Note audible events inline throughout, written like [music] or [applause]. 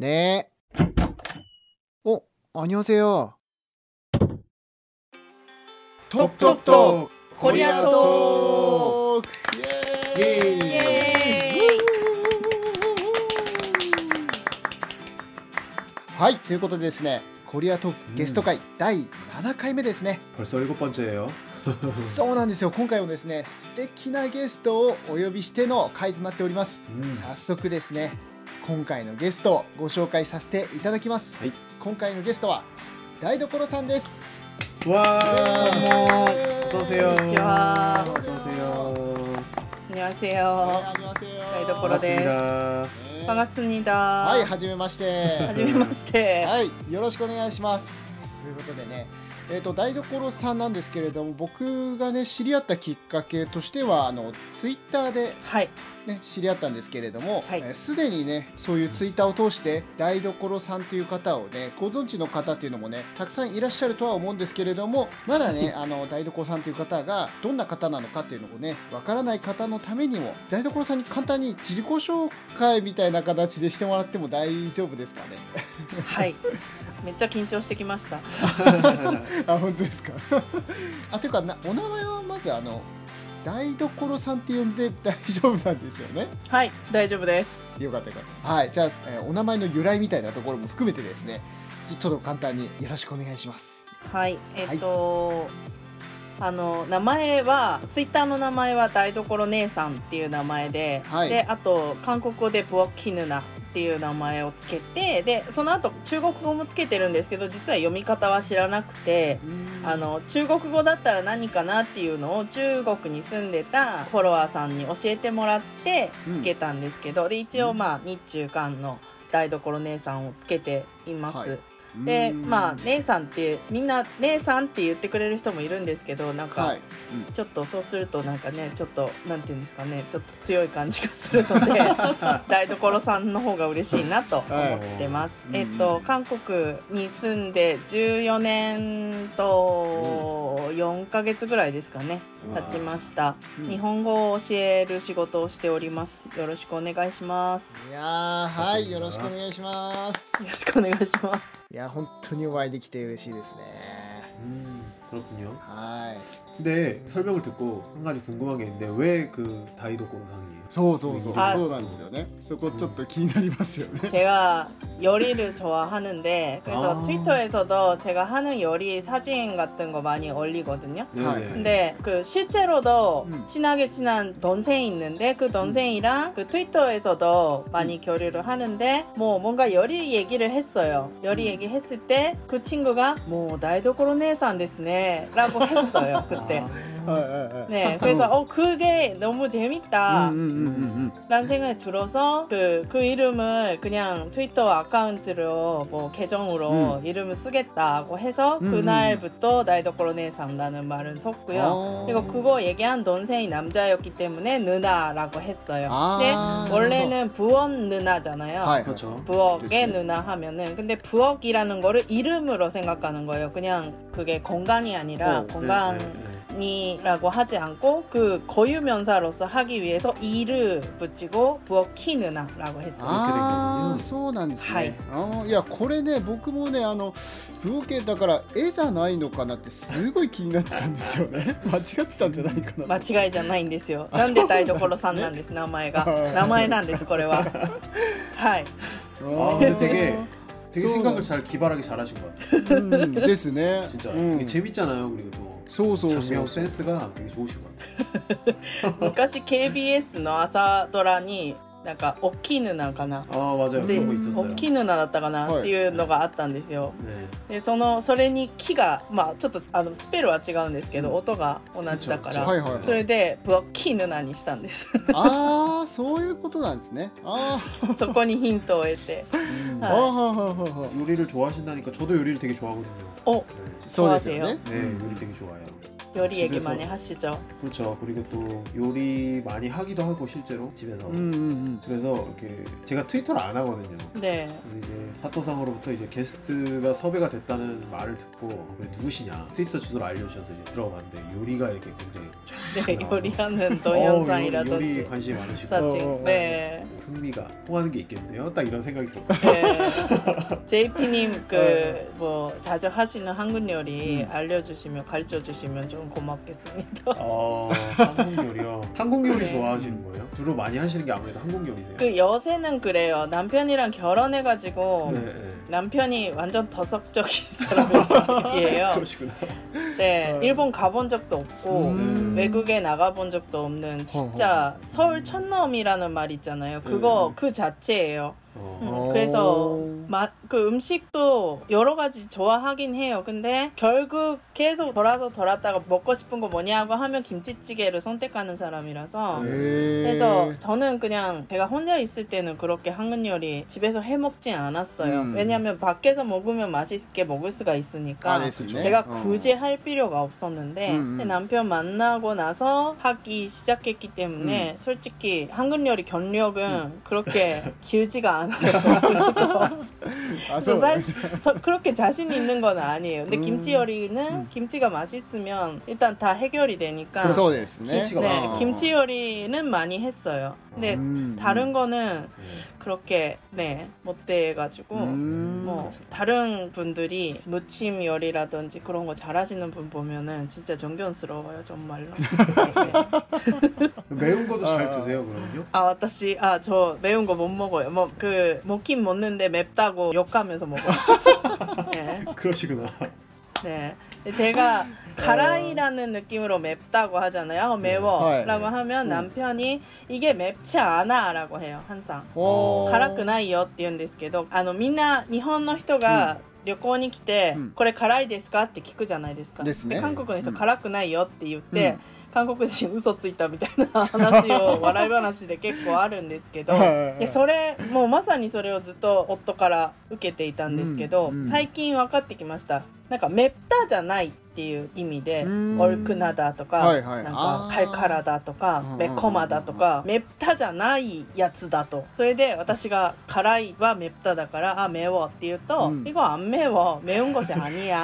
네. 어, 안녕하세요. 톡톡톡 코리아 톡. 예. 예. はい、ということでですね、コリアトークゲスト会第7回目ですね。 벌써 일곱 번째예요. [laughs] そうなんですよ。今回もですね、素敵なゲストをお呼びしての回となっております。 음. 早速ですね、 今回のゲストをご紹介させていただきます。はい今回のゲストは台所さんです。 와. 예. 어서 오세요. こんにちは 어서 오세요. 안녕하세요. 안녕하세요.台所です 반갑습니다. 네. 반갑습니다. はい、はじめまして。はじめまして。はい、よろしくお願いします。ということでね、えっ、と台所さんなんですけれども、僕がね知り合ったきっかけとしてはあのツイッターではい。 ね知り合ったんですけれども、すでにねそういうツイッターを通して台所さんという方をねご存知の方っていうのもねたくさんいらっしゃるとは思うんですけれども、まだね [laughs] あの台所さんという方がどんな方なのかっていうのをねわからない方のためにも台所さんに簡単に自己紹介みたいな形でしてもらっても大丈夫ですかね。[laughs] はい。めっちゃ緊張してきました。[laughs] あ本当ですかあというかなお名前はまずあの台所さんって呼んで大丈夫なんですよねはい。大丈夫です。よかったよかったはいじゃあ、えーお名前の由来みたいなところも含めてですねちょちょっと簡単によろしくお願いしますはい。えっと、あの名前はツイッターの名前は台所姉さんっていう名前で、はい。であと韓国語でブオキヌナっていう名前をつけてでその後中国語もつけてるんですけど実は読み方は知らなくてあの中国語だったら何かなっていうのを中国に住んでたフォロワーさんに教えてもらってつけたんですけど、で一応まあ日中韓の台所姉さんをつけています。はいでうんまあ姉さんってみんな姉さんって言ってくれる人もいるんですけどなんか、はい、ちょっとそうするとなんかねちょっとなんていうんですかねちょっと強い感じがするので [laughs] 台所さんの方が嬉しいなと思ってます。はいえっと韓国に住んで14年と4ヶ月ぐらいですかね経ちました。うん日本語を教える仕事をしております。よろしくお願いします。いやーはいよろしくお願いしますよろしくお願いします。いや本当にお会いできて嬉しいですね。うん、その国は？はい。 근데 설명을 듣고 한 가지 궁금한 게 있는데 왜 그 다이도코노상이에요? そうそうそうあそうなんですよねそこちょっと気になりますよね 제가 요리를 좋아하는데 그래서 아. 트위터에서도 제가 하는 요리 사진 같은 거 많이 올리거든요. 네네. 근데 그 실제로도 음. 친하게 친한 동생이 있는데 그 동생이랑 그 트위터에서도 많이 교류를 하는데 뭐 뭔가 요리 얘기를 했어요. 요리 음. 얘기했을 때 그 친구가 뭐 나이도코로 네산 데스네라고 했어요 [laughs] 그 때. 아, 네, 네 그래서 어 그게 너무 재밌다라는 생각이 들어서 그, 그 이름을 그냥 트위터 아카운트로 뭐 계정으로 음. 이름을 쓰겠다고 해서 그날부터 나이도 코로네 상라는 말은 썼고요. 그리고 그거 얘기한 동생이 남자였기 때문에 누나라고 했어요. 근데 원래는 부엌 누나잖아요. 부엌의 누나 하면은 근데 부엌이라는 거를 이름으로 생각하는 거예요. 그냥 그게 공간이 아니라 어, 공간 네, 네, 네. 이라고 하지 않고 그 고유명사로서 하기 위해서 이를 붙이고 부엌키 누나라고 했어요. ああ 그렇게 そうなんですね、はいあーいやこれね僕もねあのブオケだから絵じゃないのかなってすごい気になってたんですよね間違ってたんじゃないかな間違いじゃないんですよ。あなんでそうなんですね台所さんなんです名前がはい名前なんですこれは。はい。 아, 근데 [laughs] 되게 되게 소- 생각을 잘 기발하게 잘하신 것 같아요. うんですね [laughs] 진짜 うん 되게 재밌잖아요. 그리고 또 そうそうそう 장면 센스가 되게 좋으신 것 같아요. [laughs] 昔 KBS の朝ドラに なんか大きいヌナかな。 아 맞아요. で 그런 거 있었어요. 大きいヌナだったかなはいっていうのがあったんですよ。 네. でそのそれに「木」がまあちょっとあのスペルは違うんですけど、うん音が同じだかそうら、はいはいはいそれで「ブワッキーヌナ」にしたんですああそういうことなんですねあ[laughs] そこにヒントを得て 음, あ、はいああはははは 요리를 좋아하신다니까 저도 요리를 되게 좋아하거든요. 어? 네. そうですよね 네, 요리 되게 좋아해요. 요리 얘기 집에서- 많이 하시죠. 그렇죠. 그리고 또 요리 많이 하기도 하고 실제로 집에서. 음, 음, 그래서 이렇게 제가 트위터를 안 하거든요. 네. 그래서 이제 사토상으로부터 이제 게스트가 섭외가 됐다는 말을 듣고 그래 누구시냐 트위터 주소를 알려주셔서 이제 들어봤는데 요리가 이렇게 굉장히 쫙 네, 나와서 요리하는 어, 요리, 동영상이라든지 요리 관심이 많으시고 사진. 어, 어, 어. 네. 흥미가 통하는 게 있겠네요. 딱 이런 생각이 들었거든요. 네. [laughs] JP님 그 어. 뭐 자주 하시는 한국 요리 음. 알려주시면 가르쳐 주시면 좀 고맙겠습니다. 어, 한국 요리요. 한국 요리 네. 좋아하시는 거예요? 주로 많이 하시는 게 아무래도 한국 요리세요? 그 여세는 그래요. 남편이랑 결혼해가지고 네, 네. 남편이 완전 더석적인 사람이에요. [laughs] 그러시구나. 네, 어. 일본 가본 적도 없고 음. 외국에 나가본 적도 없는 진짜 서울 촌놈이라는 말 있잖아요. 그거 음. 그 자체예요. 어. 음, 어. 그래서 맛, 그 음식도 여러 가지 좋아하긴 해요. 근데 결국 계속 돌아서 돌았다가 먹고 싶은 거 뭐냐고 하면 김치찌개를 선택하는 사람이라서 네. 그래서 저는 그냥 제가 혼자 있을 때는 그렇게 한국 요리 집에서 해 먹진 않았어요. 음. 왜냐면 밖에서 먹으면 맛있게 먹을 수가 있으니까. 아, 됐습니다. 제가 어. 굳이 할 필요가 없었는데 음, 음. 남편 만나고 나서 하기 시작했기 음. 때문에 솔직히 한국 요리 경력은 그렇게 [laughs] 길지가 않아요. 그래서 [laughs] 아, 저 소 살, 저 그렇게 자신 있는 건 아니에요. 근데 음. 김치 요리는 김치가 맛있으면 일단 다 해결이 되니까. そうですね 김치가 네, 맛있어. 김치 요리는 많이 했어요. 근데 음. 다른 거는 네. 그렇게 네 못돼가지고 음. 뭐 다른 분들이 무침 요리라든지 그런 거 잘하시는 분 보면은 진짜 존경스러워요 정말로. 네. [laughs] 매운 것도 잘 아. 드세요, 그러면요? 아, 私, 아, 저 매운 거 못 먹어요. 뭐, 그, 먹긴 먹는데 맵다고 욕하면서 먹어요. [laughs] 네. 그러시구나. 네. 제가 가라이라는 느낌으로 맵다고 하잖아요. 어, 매워. 네. 라고 하면 음. 남편이 이게 맵지 않아. 라고 해요. 항상. おー辛くないよって言うんですけど、あの、みんな日本の人が旅行に来て、うんこれ辛いですかって聞くじゃないですか。ですね韓国の人うん辛くないよって言って、うん韓国人嘘ついたみたいな話を笑い話で結構あるんですけど、はいはいはいいやそれもうまさにそれをずっと夫から受けていたんですけど、うんうん最近分かってきましたなんかめったじゃない っていう意味で「オルクナダ」とか「、なんかカイカラダ」とか「メコマだ」とか「メプタ」じゃないやつだと。それで私が「辛い」はメプタだから「あメオ」って言うと「うん、イゴアンメオメウンゴシアニヤ」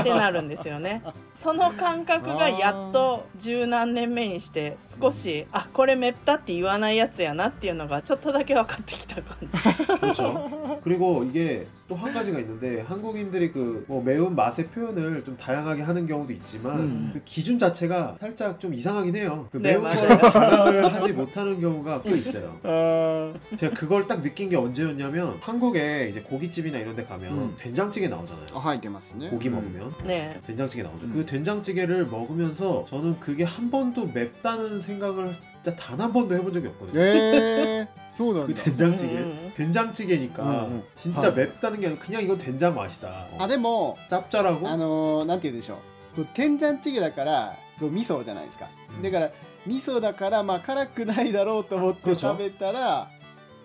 ってなるんですよね。[laughs] その感覚がやっと十何年目にして少しあこれめったって言わないやつやなっていうのがちょっとだけ分かってきた感じ [laughs] 그렇죠. 그리고 이게 또 한 가지가 있는데 한국인들이 그 뭐 매운 맛의 표현을 좀 다양하게 하는 경우도 있지만 음. 그 기준 자체가 살짝 좀 이상하긴 해요. 그 네, 매운 맞아요. 거를 감당을 하지 못하는 경우가 꽤 있어요. あ[laughs] ー 제가 그걸 딱 느낀 게 언제였냐면 한국에 이제 고깃집이나 이런 데 가면 음. 된장찌개 나오잖아요. あ入ってますね 고기 うん 먹으면 네 된장찌개 나오죠. 음. 그 된장찌개를 먹으면서 저는 그게 한 번도 맵다는 생각을 진짜 단 한 번도 해본 적이 없거든요. [laughs] えー、そうなん 그 だ 된장찌개 음. 된장찌개니까 음, 음. 진짜 아. 맵다는 게 아니라 그냥 이건 된장 맛이다. 어, あでも 짭짤하고 あのーなんて言うんでしょうこう天ジャンチゲだからこう味噌じゃないですか、うんだから味噌だからまあ辛くないだろうと思って그렇죠 食べたら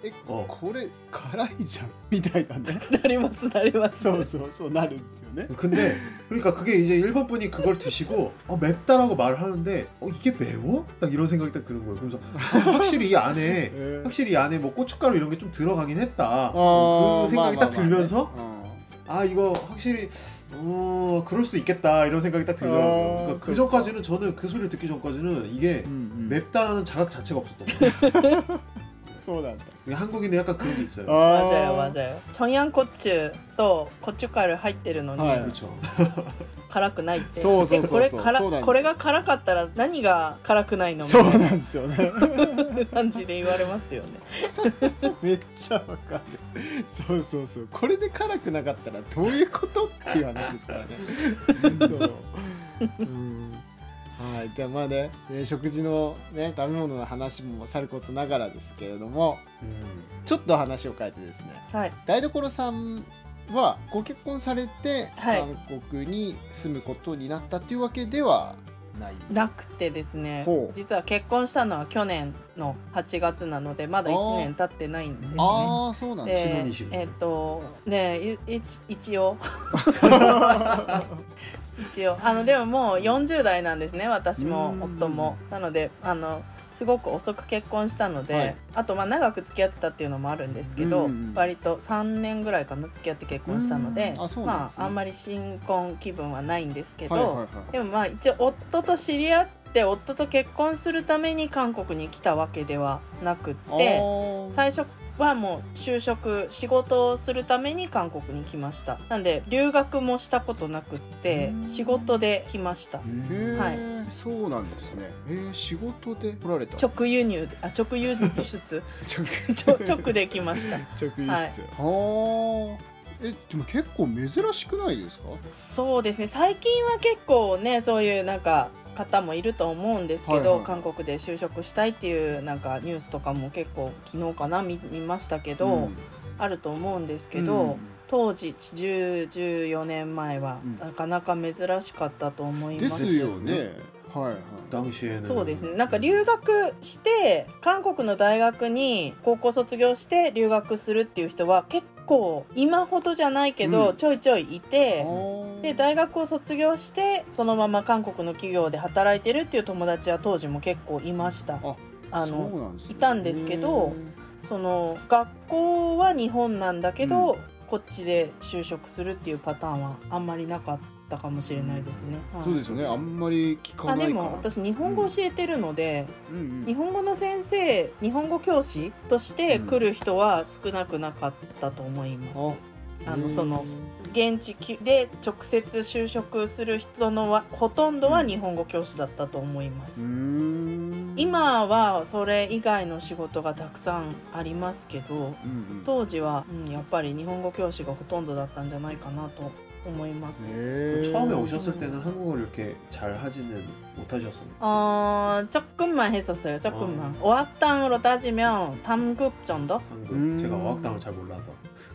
え어. これ辛いじゃんみたいなねなりますなりますそうそうそうなるんですよね [laughs] 근데 그러니까 그게 이제 일본 분이 그걸 드시고 어, 맵다라고 말을 하는데 어, 이게 매워? 딱 이런 생각이 딱 드는 거예요. 그래서 아, 확실히 이 안에 えー [laughs] 확실히 이 안에 뭐 고춧가루 이런 게 좀 들어가긴 했다. 어, 그 생각이 마, 딱 마, 마, 들면서 네. 어. 아 이거 확실히 어 그럴 수 있겠다 이런 생각이 딱 들더라고요. 어, 그러니까 그 그렇구나. 전까지는 저는 그 소리를 듣기 전까지는 이게 うんうん 맵다라는 자각 자체가 없었던 거예요. [laughs] そうなんだ 이게 한국인은 약간 그런 게 있어요. あ 맞아요 ー 맞아요 청양고추 또 고춧가루 入ってるのに、はい 그렇죠. 辛くないってそうそうそうそうえこれ辛そうなんですよこれが辛かったら何が辛くないのみそうたいなんですよねな感じで言われますよねめっちゃわかるそうそうそうこれで辛くなかったらどういうことっていう話ですからねそううん [laughs] はいじゃあまあねね食事のね食べ物の話もさることながらですけれども 음. ちょっと話を変えてですね。はい。台所さんはご結婚されてはい。韓国に住むことになったっていうわけではない、なくてですね。実は結婚したのは去年の8月なのでまだ1年経ってないんですね。ああそうなんですねえっ、とねいい一応 [laughs] [laughs] [laughs] 一応。あのでももう40代なんですね私もうん。夫も。なのであのすごく遅く結婚したので、はい。あとまあ長く付き合ってたっていうのもあるんですけど、うんうんうん。割と3年ぐらいかな付き合って結婚したのでうんあね。まああんまり新婚気分はないんですけど、はいはいはいでもまあ一応夫と知り合って夫と結婚するために韓国に来たわけではなくって最初はもう就職仕事をするために韓国に来ました。なんで留学もしたことなくってうん。仕事で来ました。へえ、はい。そうなんですね。えー、仕事で来られた。直輸入であ直輸出？[laughs] 直で来ました。[laughs] 直輸出、はあえでも結構珍しくないですか？そうですね。最近は結構ねそういうなんか方もいると思うんですけど、はいはい、韓国で就職したいっていうなんかニュースとかも結構昨日かな見ましたけど、うん、あると思うんですけど、うん、当時1014年前はなかなか珍しかったと思います。ですよね。はいはい、そうですね。なんか留学して韓国の大学に高校卒業して留学するっていう人は結構今ほどじゃないけど、うん。ちょいちょいいて、で大学を卒業してそのまま韓国の企業で働いてるっていう友達は当時も結構いました。ああそうのなんですね。いたんですけどその学校は日本なんだけど、うん。こっちで就職するっていうパターンはあんまりなかったかもしれないですね、はい。そうですよね。あんまり聞かないかなも私日本語教えてるので、うんうん。日本語の先生日本語教師として来る人は少なくなかったと思います、あ。のその現地で直接就職する人のはほとんどは日本語教師だったと思います、今はそれ以外の仕事がたくさんありますけどうんうん。当時は、うん、やっぱり日本語教師がほとんどだったんじゃないかなと 思いますへー 처음에 오셨을 때는 한국어를 이렇게 잘 하지는 못하셨어요. 어 조금만 했었어요 조금만 어학당으로 따지면 3급 정도 상급. 음. 제가 어학당을 잘 몰라서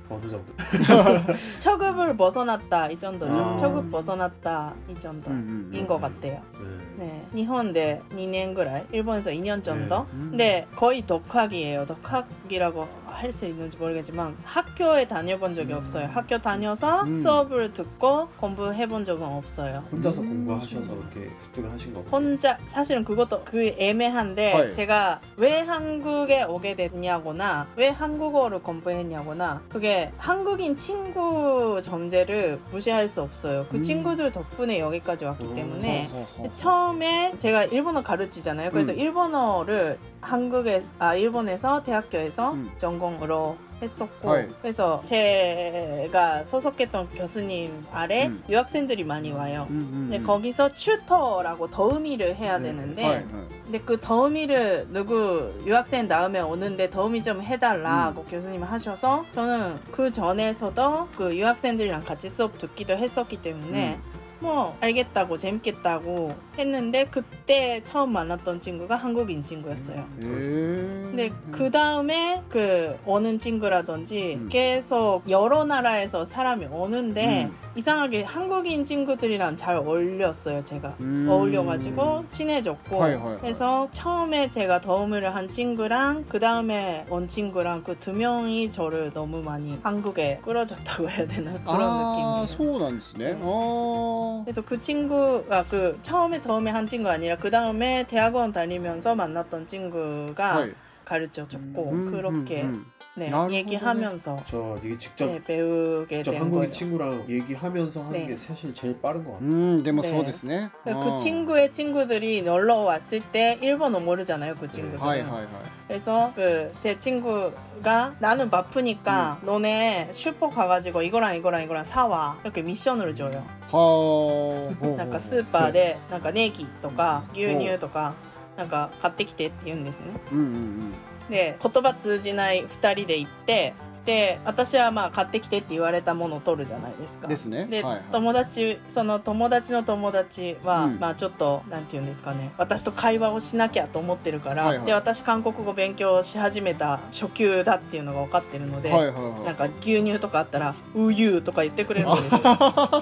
어느 정도. [laughs] 처급을 벗어났다 이 정도죠 아. 처급 벗어났다 이 정도 음, 음, 인 것 같아요 네. 네, 일본대 2년 ぐらい 일본에서 2년 정도. 음. 근데 거의 독학이에요. 독학이라고 할 수 있는지 모르겠지만 학교에 다녀본 적이 음. 없어요. 학교 다녀서 음. 수업을 듣고 공부해 본 적은 없어요. 혼자서 음. 공부하셔서 이렇게 습득을 하신 거고. 혼자 사실은 그것도 그 애매한데はい 제가 왜 한국에 오게 됐냐거나 왜 한국어를 공부했냐거나 그게 한국인 친구 전제를 무시할 수 없어요. 그 음. 친구들 덕분에 여기까지 왔기 음. 때문에 허허허. 처음에 제가 일본어 가르치잖아요. 그래서 음. 일본어를 한국에 아 일본에서 대학교에서 음. 전공으로 했었고 어이. 그래서 제가 소속했던 교수님 아래 음. 유학생들이 많이 와요. 음, 음, 근데 음. 거기서 튜터라고 더음이를 해야 네, 되는데 어이, 어이. 근데 그 더음이를 누구 유학생 나오면 오는데 더음이 좀 해달라고 음. 교수님 하셔서 저는 그 전에서도 그 유학생들이랑 같이 수업 듣기도 했었기 때문에 음. 뭐 알겠다고 재밌겠다고 했는데 그때 처음 만났던 친구가 한국인 친구였어요. 음. 근데 그 다음에 그 오는 친구라든지 계속 여러 나라에서 사람이 오는데 이상하게 한국인 친구들이랑 잘 어울렸어요 제가. 어울려가지고 친해졌고 그래서 처음에 제가 더우미를 한 친구랑 그 다음에 온 친구랑 그 두 명이 저를 너무 많이 한국에 끌어줬다고 해야 되나? 그런 느낌이에요. 소원 안 쓰네. 네. 어. 어. 그래서 그 친구가 그 처음에 처음에 한 친구 아니라 그 다음에 대학원 다니면서 만났던 친구가 네. 가르쳐 줬고 음, 그렇게. 음, 음, 네, 나를 얘기하면서 저 이게 직접 네, 배우게 직접 된 한국인 거예요. 친구랑 얘기하면서 하는 네. 게 사실 제일 빠른 것 う 같아요. んでも 네 そうですね 그 うん 친구의 친구들이 놀러 왔을 때 일본어 모르잖아요, 그 친구들. はいはいはい 그래서 그 제 친구가 나는 바쁘니까 너네 슈퍼 가가지고 이거랑 이거랑 이거랑 사와 이렇게 미션을 줘요. はあなんかスーパーでなんかネギとか牛乳とかなんか買ってきてって言うんですね。うんうん で言葉通じない2人で行ってで私はまあ買ってきてって言われたものを取るじゃないですか。ですね。で、はいはい。友達その友達の友達は、うん。まあちょっとなんて言うんですかね。私と会話をしなきゃと思ってるから、はいはい。で私韓国語勉強し始めた初級だっていうのが分かってるので、はいはいはい。なんか牛乳とかあったら「うゆう」とか言ってくれるんですよ。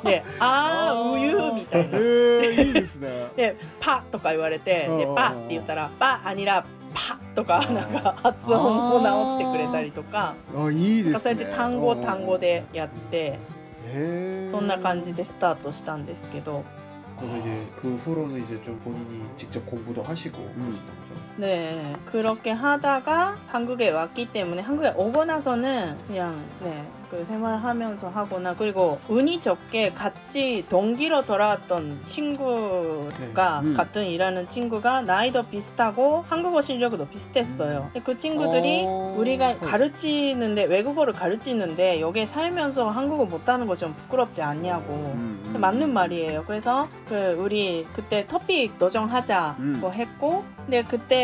で「あーうゆう」みたいな。へえいいですね。で「パ」とか言われてで「うんうんうん。パ」って言ったら「パ」アニラ「パ」とかなんか発音を直してくれたりとか。あいいなんかそうやですねって単語単語でやって へえそんな感じでスタートしたんですけど 그래서 이제 그 후로는 이제 좀 본인이 직접 공부도 하시고 그러셨던 거죠. 네 그렇게 하다가 한국에 왔기 때문에 한국에 오고 나서는 그냥 네. 그 생활하면서 하거나 그리고 운이 좋게 같이 동기로 돌아왔던 친구가 네. 음. 같은 일하는 친구가 나이도 비슷하고 한국어 실력도 비슷했어요. 근데 그 친구들이 어. 우리가 가르치는데 외국어를 가르치는데 여기에 살면서 한국어 못하는 거 좀 부끄럽지 않냐고. 음, 음. 맞는 말이에요. 그래서 그 우리 그때 토픽 도전하자고 음. 했고, 근데 그때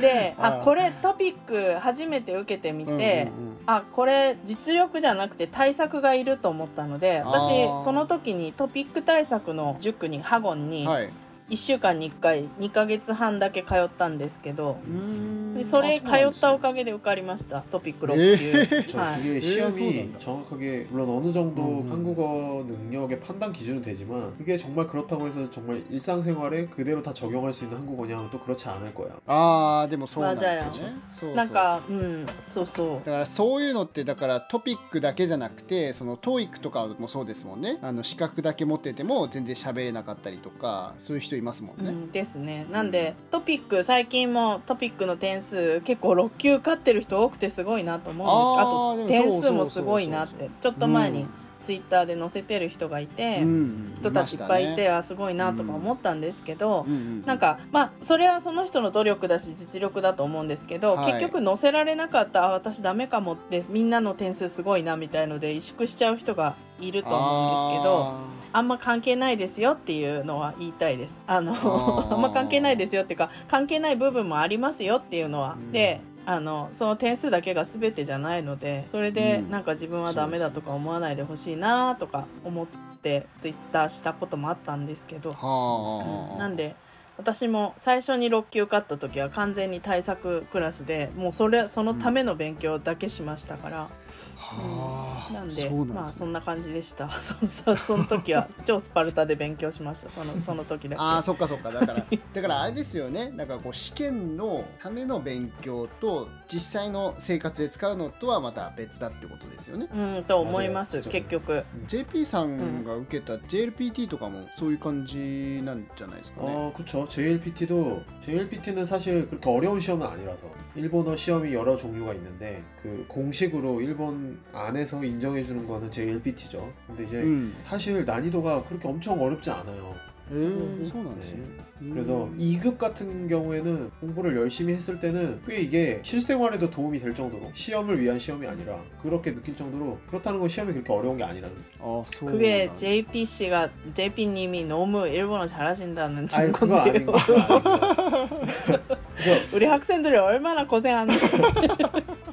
で [laughs] ああこれトピック初めて受けてみて、うんうんうん。あこれ実力じゃなくて対策がいると思ったのであ私ー。その時にトピック対策の塾にハゴンにはい1週間に1回2ヶ月半だけ通ったんですけどうーんでそれ通ったおかげで受かりましたトピック6級、 저 はい 그게 예, 시험이 [laughs] 소문난다. 정확하게 물론 어느 정도 음. 한국어 능력의 판단 기준은 되지만 그게 정말 그렇다고 해서 정말 일상생활에 그대로 다 적용할 수 있는 한국어냐면 또 그렇지 않을 거야. ああでもそうなんですよねまあじゃそうそうなんかうんそうそうだからそういうのってだからトピックだけじゃなくてその TOEIC とかもそうですもんねあの資格だけ持ってても全然喋れなかったりとかそういう人 いますもんね、うん、ですね。なんで、トピック最近もトピックの点数結構6級勝ってる人多くてすごいなと思うんです。あと点数もすごいなって。ちょっと前にうんツイッターで載せてる人がいて、うん人たちいっぱいいて、まあすごいなとか思ったんですけど、うんうんなんかまあそれはその人の努力だし実力だと思うんですけど、はい結局載せられなかったあ私ダメかもってみんなの点数すごいなみたいので萎縮しちゃう人がいると思うんですけど。あんま関係ないですよっていうのは言いたいです。あの [laughs] あんま関係ないですよっていうか関係ない部分もありますよっていうのは。うんであのその点数だけが全てじゃないのでそれでうん。なんか自分はダメだとか思わないでほしいなとか思ってツイッターしたこともあったんですけど、はあ、うん。なんで私も最初に6級受かった時は完全に対策クラスでもうそれそのための勉強だけしましたから、はあなんでそうなんですねまあそんな感じでした[laughs] そそその時は[laughs] 超スパルタで勉強しましたそのその時だけああそっかそっかだからだからあれですよねなんかこう試験のための勉強と実際の生活で使うのとはまた別だってことですよねうんと思います맞아요. 結局 JP さんが受けた JLPT とかもそういう感じなんじゃないですかね 어, 그쵸. JLPT도 JLPT는 사실 그렇게 어려운 시험은 아니라서 일본어 시험이 여러 종류가 있는데 그 공식으로 일본 안에서 인정해주는 거는 제 LPT죠. 근데 이제 음. 사실 난이도가 그렇게 엄청 어렵지 않아요. 예, 음. 네. 음. 그래서 2급 같은 경우에는 공부를 열심히 했을 때는 꽤 이게 실생활에도 도움이 될 정도로 시험을 위한 시험이 아니라 그렇게 느낄 정도로 그렇다는 건 시험이 그렇게 어려운 게 아니라는 어, 소... 그게 JP 씨가 JP 님이 너무 일본어 잘하신다는 증거인데요. 아닌 거. [laughs] 우리 학생들이 얼마나 고생하는지 [laughs]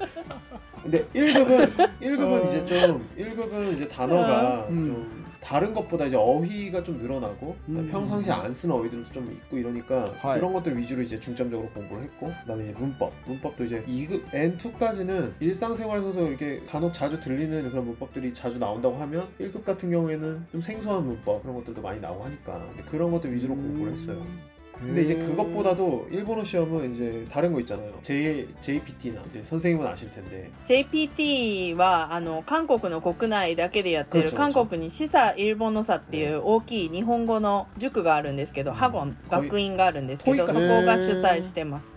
근데 1급은 1급은 [laughs] 어. 이제 좀 1급은 이제 단어가 음. 좀 다른 것보다 이제 어휘가 좀 늘어나고 음. 평상시에 안 쓰는 어휘들도 좀 있고 이러니까 하이. 그런 것들 위주로 이제 중점적으로 공부를 했고 그다음에 이제 문법 문법도 이제 2급 N2까지는 일상생활에서도 이렇게 간혹 자주 들리는 그런 문법들이 자주 나온다고 하면 1급 같은 경우에는 좀 생소한 문법 그런 것들도 많이 나오고 하니까 그런 것들 위주로 공부를 했어요. 근데 이제 그것보다도 일본어 시험은 이제 다른 거 있잖아요. J JPT나 이제 선생님은 아실 텐데 JPT はあの韓国の国内だけでやってる그렇죠 韓 그렇죠 国にシサイルボノサっていう大きい日本語の塾があるんですけど、ハゴンこい学院があるんですけどこいかそこが主催してます、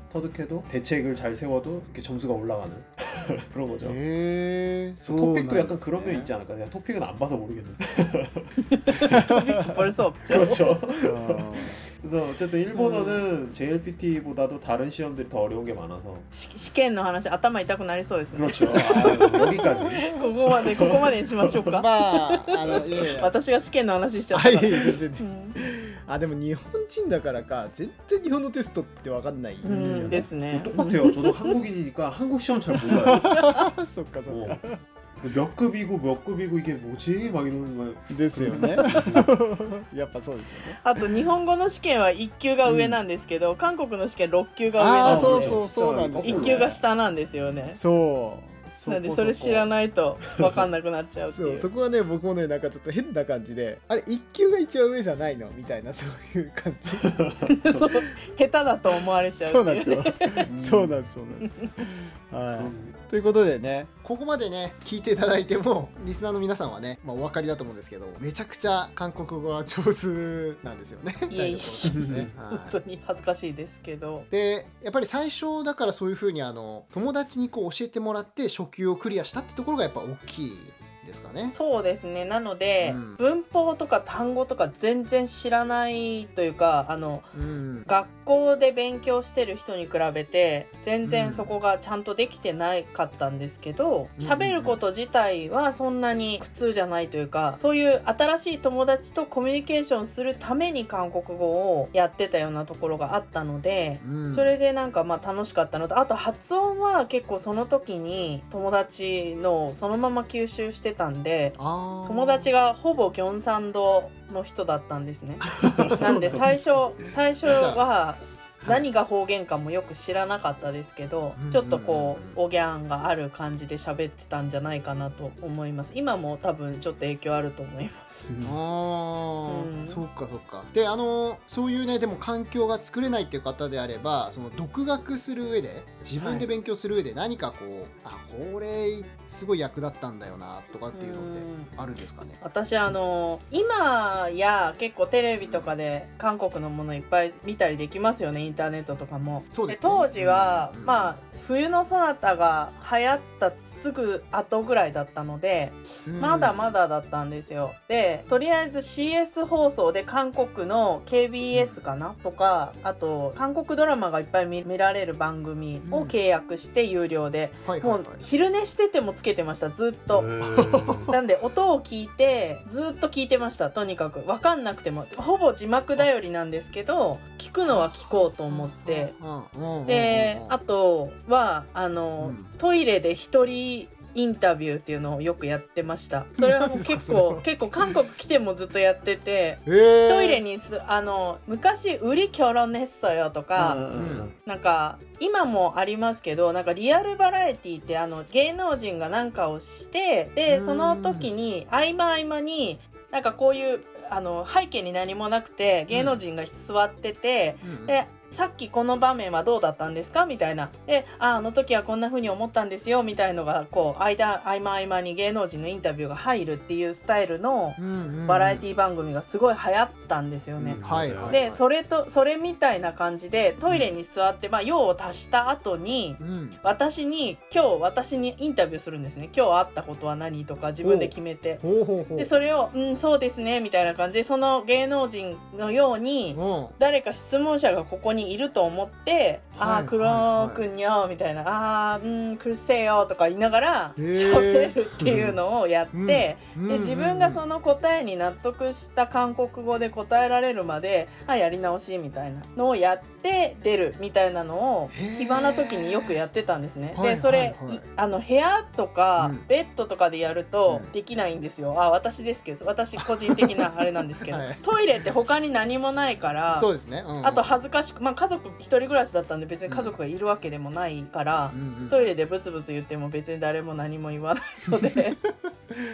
터득해도 대책을 잘 세워도 이렇게 점수가 올라가는 [laughs] 그런 거죠. へえ 토픽도 약간 그런 면 있지 않을까? 내가 토픽은 안 봐서 모르겠는데. 벌써 없죠. 그렇죠. [laughs] 그래서 어쨌든 일본어는 JLPT보다도 다른 시험들이 더 어려운 게 많아서 し試験の話頭痛くなりそうですね 그렇죠. 아, 여기까지. [laughs] ここまでここまでにしましょうかまああのいやいや私が試験の話しちゃっはいたから、全然うん あでも日本人だからか全然日本のテストってわかんないんですようんね、ですね 똑같아요. 저도 한국인이니까 한국 시험 잘 몰라요. そっかそっ 어. か 몇 급이고 몇 급이고 이게 뭐지? 막 이러는 거 ですよねやっぱ[laughs] そうですよねあと日本語の試験は1級が上なんですけど、韓国の試験6級が上ああなんでそうそうそうなんですよ、 1級が下なんですよねそう なんでそれ知らいないと分かんなくなっちゃうってそいう。うそこはね僕もねなんかちょっと変な感じであれ1級が一番上じゃないの？みたいなそういう感じ。[laughs] そう下手だと思われちゃうそうなんですよ。そうなんですそうなんですはいということでねここまでね聞いていただいてもリスナーの皆さんはね、まあ、お分かりだと思うんですけどめちゃくちゃ韓国語は上手なんですよね。いね。はい。本当に恥ずかしいですけど。でやっぱり最初だからそういうふうにあの友達にこう教えてもらって初級をクリアしたってところがやっぱ大きいですかね。そうですね。なので、うん。文法とか単語とか全然知らないというかあのうん、学校で勉強してる人に比べて全うん。然そこがちゃんとできてないかったんですけどうん。喋、ること自体はそんなに苦痛じゃないというかそういう新しい友達とコミュニケーションするために韓国語をやってたようなところがあったので。うん。それでなんかまあ楽しかったのとあと発音は結構その時に友達のそのまま吸収してたんであー友達がほぼギョンサンドの人だったんですね。[laughs] なんで最初最初は何が方言かもよく知らなかったですけどうんちょっとこうおギャンがある感じで喋ってたんじゃないかなと思います。今も多分ちょっと影響あると思います。うん。そうかそうか。であのそういうねでも環境が作れないっていう方であればその独学する上で自分で勉強する上で何かこう、あこれすごい役立ったんだよなとかっていうのってあるんですかね？私あの今や結構テレビとかで韓国のものいっぱい見たりできますよねインターネットとかも。そうですね。当時は、うん。まあ冬のそなたが流行ったすぐ後ぐらいだったので、まだまだだったんですよ。で、とりあえず CS 放送で韓国の KBS かなとか、あと韓国ドラマがいっぱい見見られる番組を契約して有料で、もう昼寝しててもつけてました、ずっと。[laughs] なんで音を聞いてずっと聞いてましたとにかく。分かんなくても。ほぼ字幕頼りなんですけど聞くのは聞こうと思って。うんうんうんうんであとはあの、うん。トイレで一人インタビューっていうのをよくやってました。それはもう結構結構韓国来てもずっとやっててえー。トイレにすあの昔「売りキョロネッソよ」とか、なんか今もありますけどなんかリアルバラエティってあの芸能人が何かをしてでうん。その時に合間合間になんかこういうあの背景に何もなくて芸能人が座ってて、うん。でさっきこの場面はどうだったんですか？みたいな。でああの時はこんな風に思ったんですよみたいのがこう間合間合間に芸能人のインタビューが入るっていうスタイルのバラエティ番組がすごい流行ったんですよね。でそれとそれみたいな感じでトイレに座って、まあ、用を足した後にうん。私に今日私にインタビューするんですね。今日あったことは何とか自分で決めて。でそれを「うんそうですね」みたいな感じでその芸能人のようにうん。誰か質問者がここにいると思って「あはいあ黒くんよ」みたいな「ああうんくるせえよ」とか言いながら喋るっていうのをやって。うんで自分がその答えに納得した韓国語で答えられるまで「あやり直し」みたいなのをやって出るみたいなのを暇な時によくやってたんですね。はいでそれ、はいはい。いあの部屋とか、うん。ベッドとかでやるとうん。できないんですよ。あ私ですけど私個人的なあれなんですけど、[laughs] はい。トイレって他に何もないからそうですね、うん。あと恥ずかしくまあ家族一人暮らしだったんで別に家族がいるわけでもないから。うんうんトイレでブツブツ言っても別に誰も何も言わないので [laughs]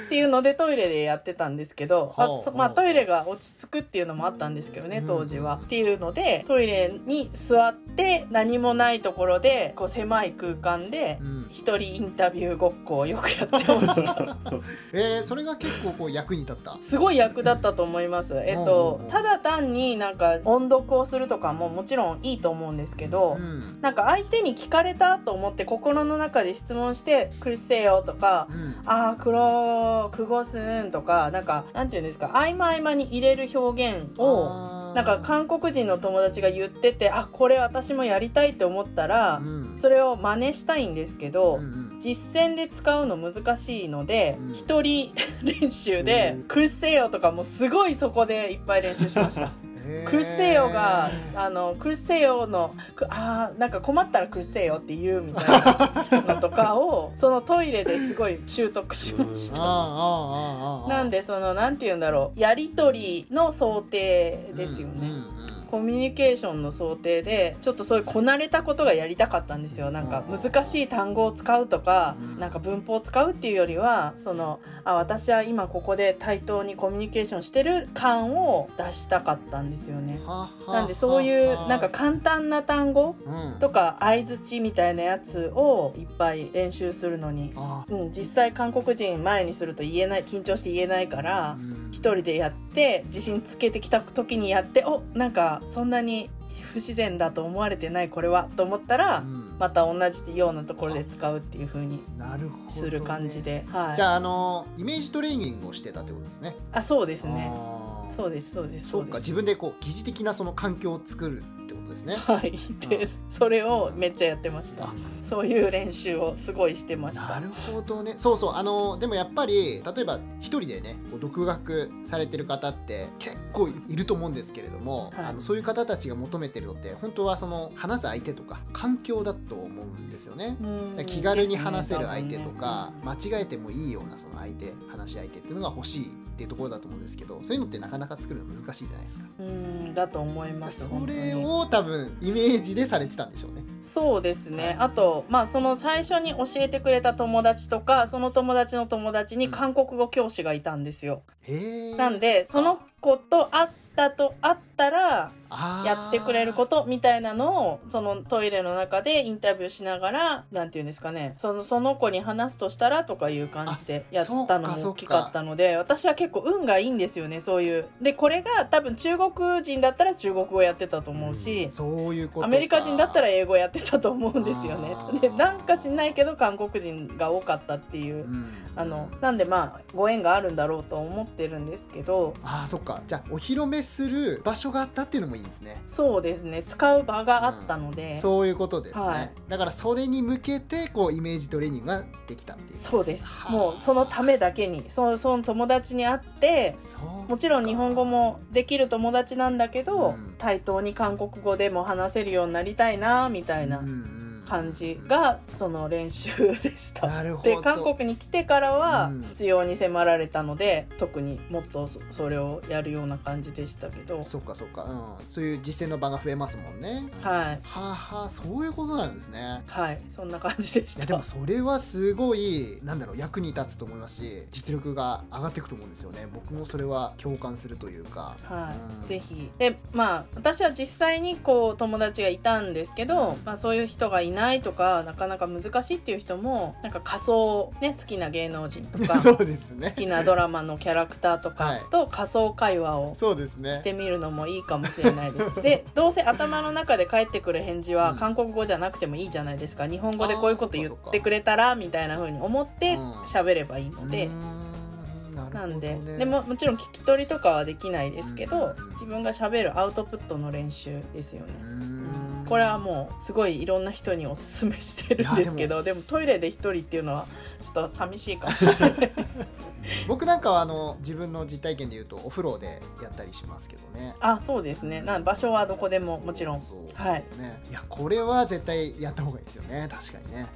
っていうのでトイレでやってたんですけど、あまあ、はあトイレが落ち着くっていうのもあったんですけどねうん当時は。っていうのでトイレに座って何もないところでこう狭い空間でうん一人インタビューごっこをよくやってました。[laughs] えー、それが結構こう役に立った？すごい役立ったと思います。えっうんうんとうんただ単になんか音読をするとかももちろんいいと思うんですけど。うん。なんか相手に聞かれたと思って心の中で質問して「クリスセよ」とかうん「あー黒くごすん」とかなんかなんていうんですか合間合間に入れる表現をなんか韓国人の友達が言っててあこれ私もやりたいって思ったら、うん。それを真似したいんですけど、うんうん。実践で使うの難しいのでうん。一、人練習でうん「クルセヨ」とかもすごいそこでいっぱい練習しました。[laughs] クルセヨがあのクルセヨのくあーなんか困ったらクルセヨって言うみたいな [laughs] のとかをそのトイレですごい習得しました。なんでそのなんて言うんだろうやり取りの想定ですよね。うんうんうんコミュニケーションの想定でちょっとそういうこなれたことがやりたかったんですよ。なんか難しい単語を使うとかうん。なんか文法を使うっていうよりはそのあ私は今ここで対等にコミュニケーションしてる感を出したかったんですよね。なんでそういうはなんか簡単な単語うん。とか相づちみたいなやつをいっぱい練習するのに、あ。うん、実際韓国人前にすると言えない緊張して言えないからうん。一人でやって自信つけてきた時にやっておなんかそんなに不自然だと思われてないこれはと思ったらうん。また同じようなところで使うっていう風になるほどね。する感じで、はい。じゃああのイメージトレーニングをしてたってことですね。あそうですね。そうですそうですそうかです。自分でこう疑似的なその環境を作るってですね。はい。でそれをめっちゃやってました。あ。そういう練習をすごいしてました。なるほどね。そうそう。あのでもやっぱり例えば一人でねこう独学されてる方って結構いると思うんですけれども、はい。あのそういう方たちが求めてるのって本当はその話す相手とか環境だと思うんですよね。うん。気軽に話せる相手とか、間違えてもいいようなその相手話し相手っていうのが欲しいっていうところだと思うんですけどそういうのってなかなか作るの難しいじゃないですか。うんだと思いますそれを多分イメージでされてたんでしょうね。そうですね、はいあとまあその最初に教えてくれた友達とかその友達の友達に韓国語教師がいたんですよ、へえ。なんでその子と会ったと会ったらやってくれることみたいなのをそのトイレの中でインタビューしながらなんていうんですかね。そのその子に話すとしたらとかいう感じでやったのも大きかったので私は結構運がいいんですよね。そういう。でこれが多分中国人だったら中国語やってたと思うし、そういうことか。アメリカ人だったら英語やってたと思うんですよね。でなんか知んないけど韓国人が多かったっていう、うん。あのなんでまあご縁があるんだろうと思ってるんですけどああそっかじゃあお披露目する場所があったっていうのもいいんですね。そうですね。使う場があったので、そういうことですね、はい。だからそれに向けてこうイメージトレーニングができたっていう。そうです。はあ。もうそのためだけに。そのその友達に会ってもちろん日本語もできる友達なんだけど、うん。対等に韓国語でも話せるようになりたいなみたいな。うんうん感じがその練習でした。で韓国に来てからはうん。必要に迫られたので、特にもっとそそれをやるような感じでしたけど。そっかそっか、うん、そういう実践の場が増えますもんね。はい。はあはあそういうことなんですね。はい。そんな感じでした。いやでもそれはすごいなんだろう役に立つと思いますし実力が上がっていくと思うんですよね。僕もそれは共感するというか。はい、うん。ぜひ。でまあ私は実際にこう友達がいたんですけど、まあ、そういう人がいないとかなかなか難しいっていう人もなんか仮想ね好きな芸能人とか [laughs] そうですね。好きなドラマのキャラクターとかと仮想会話をそうですしねてみるのもいいかもしれないです。[laughs] でどうせ頭の中で返ってくる返事はうん。韓国語じゃなくてもいいじゃないですか。日本語でこういうこと言ってくれたらみたいな風に思ってうん。喋ればいいので。うー。ん。なんでねでももちろん聞き取りとかはできないですけどうん。自分が喋るアウトプットの練習ですよね。う。ーんこれはもうすごいいろんな人におすすめしてるんですけどでも。トイレで一人っていうのはちょっと寂しいかもしれないです。[laughs] 僕なんかはあの自分の実体験で言うとお風呂でやったりしますけどね。あそうですね。な場所はどこでももちろん。そう。はい。ね、いやこれは絶対やった方がいいですよね。確かにね。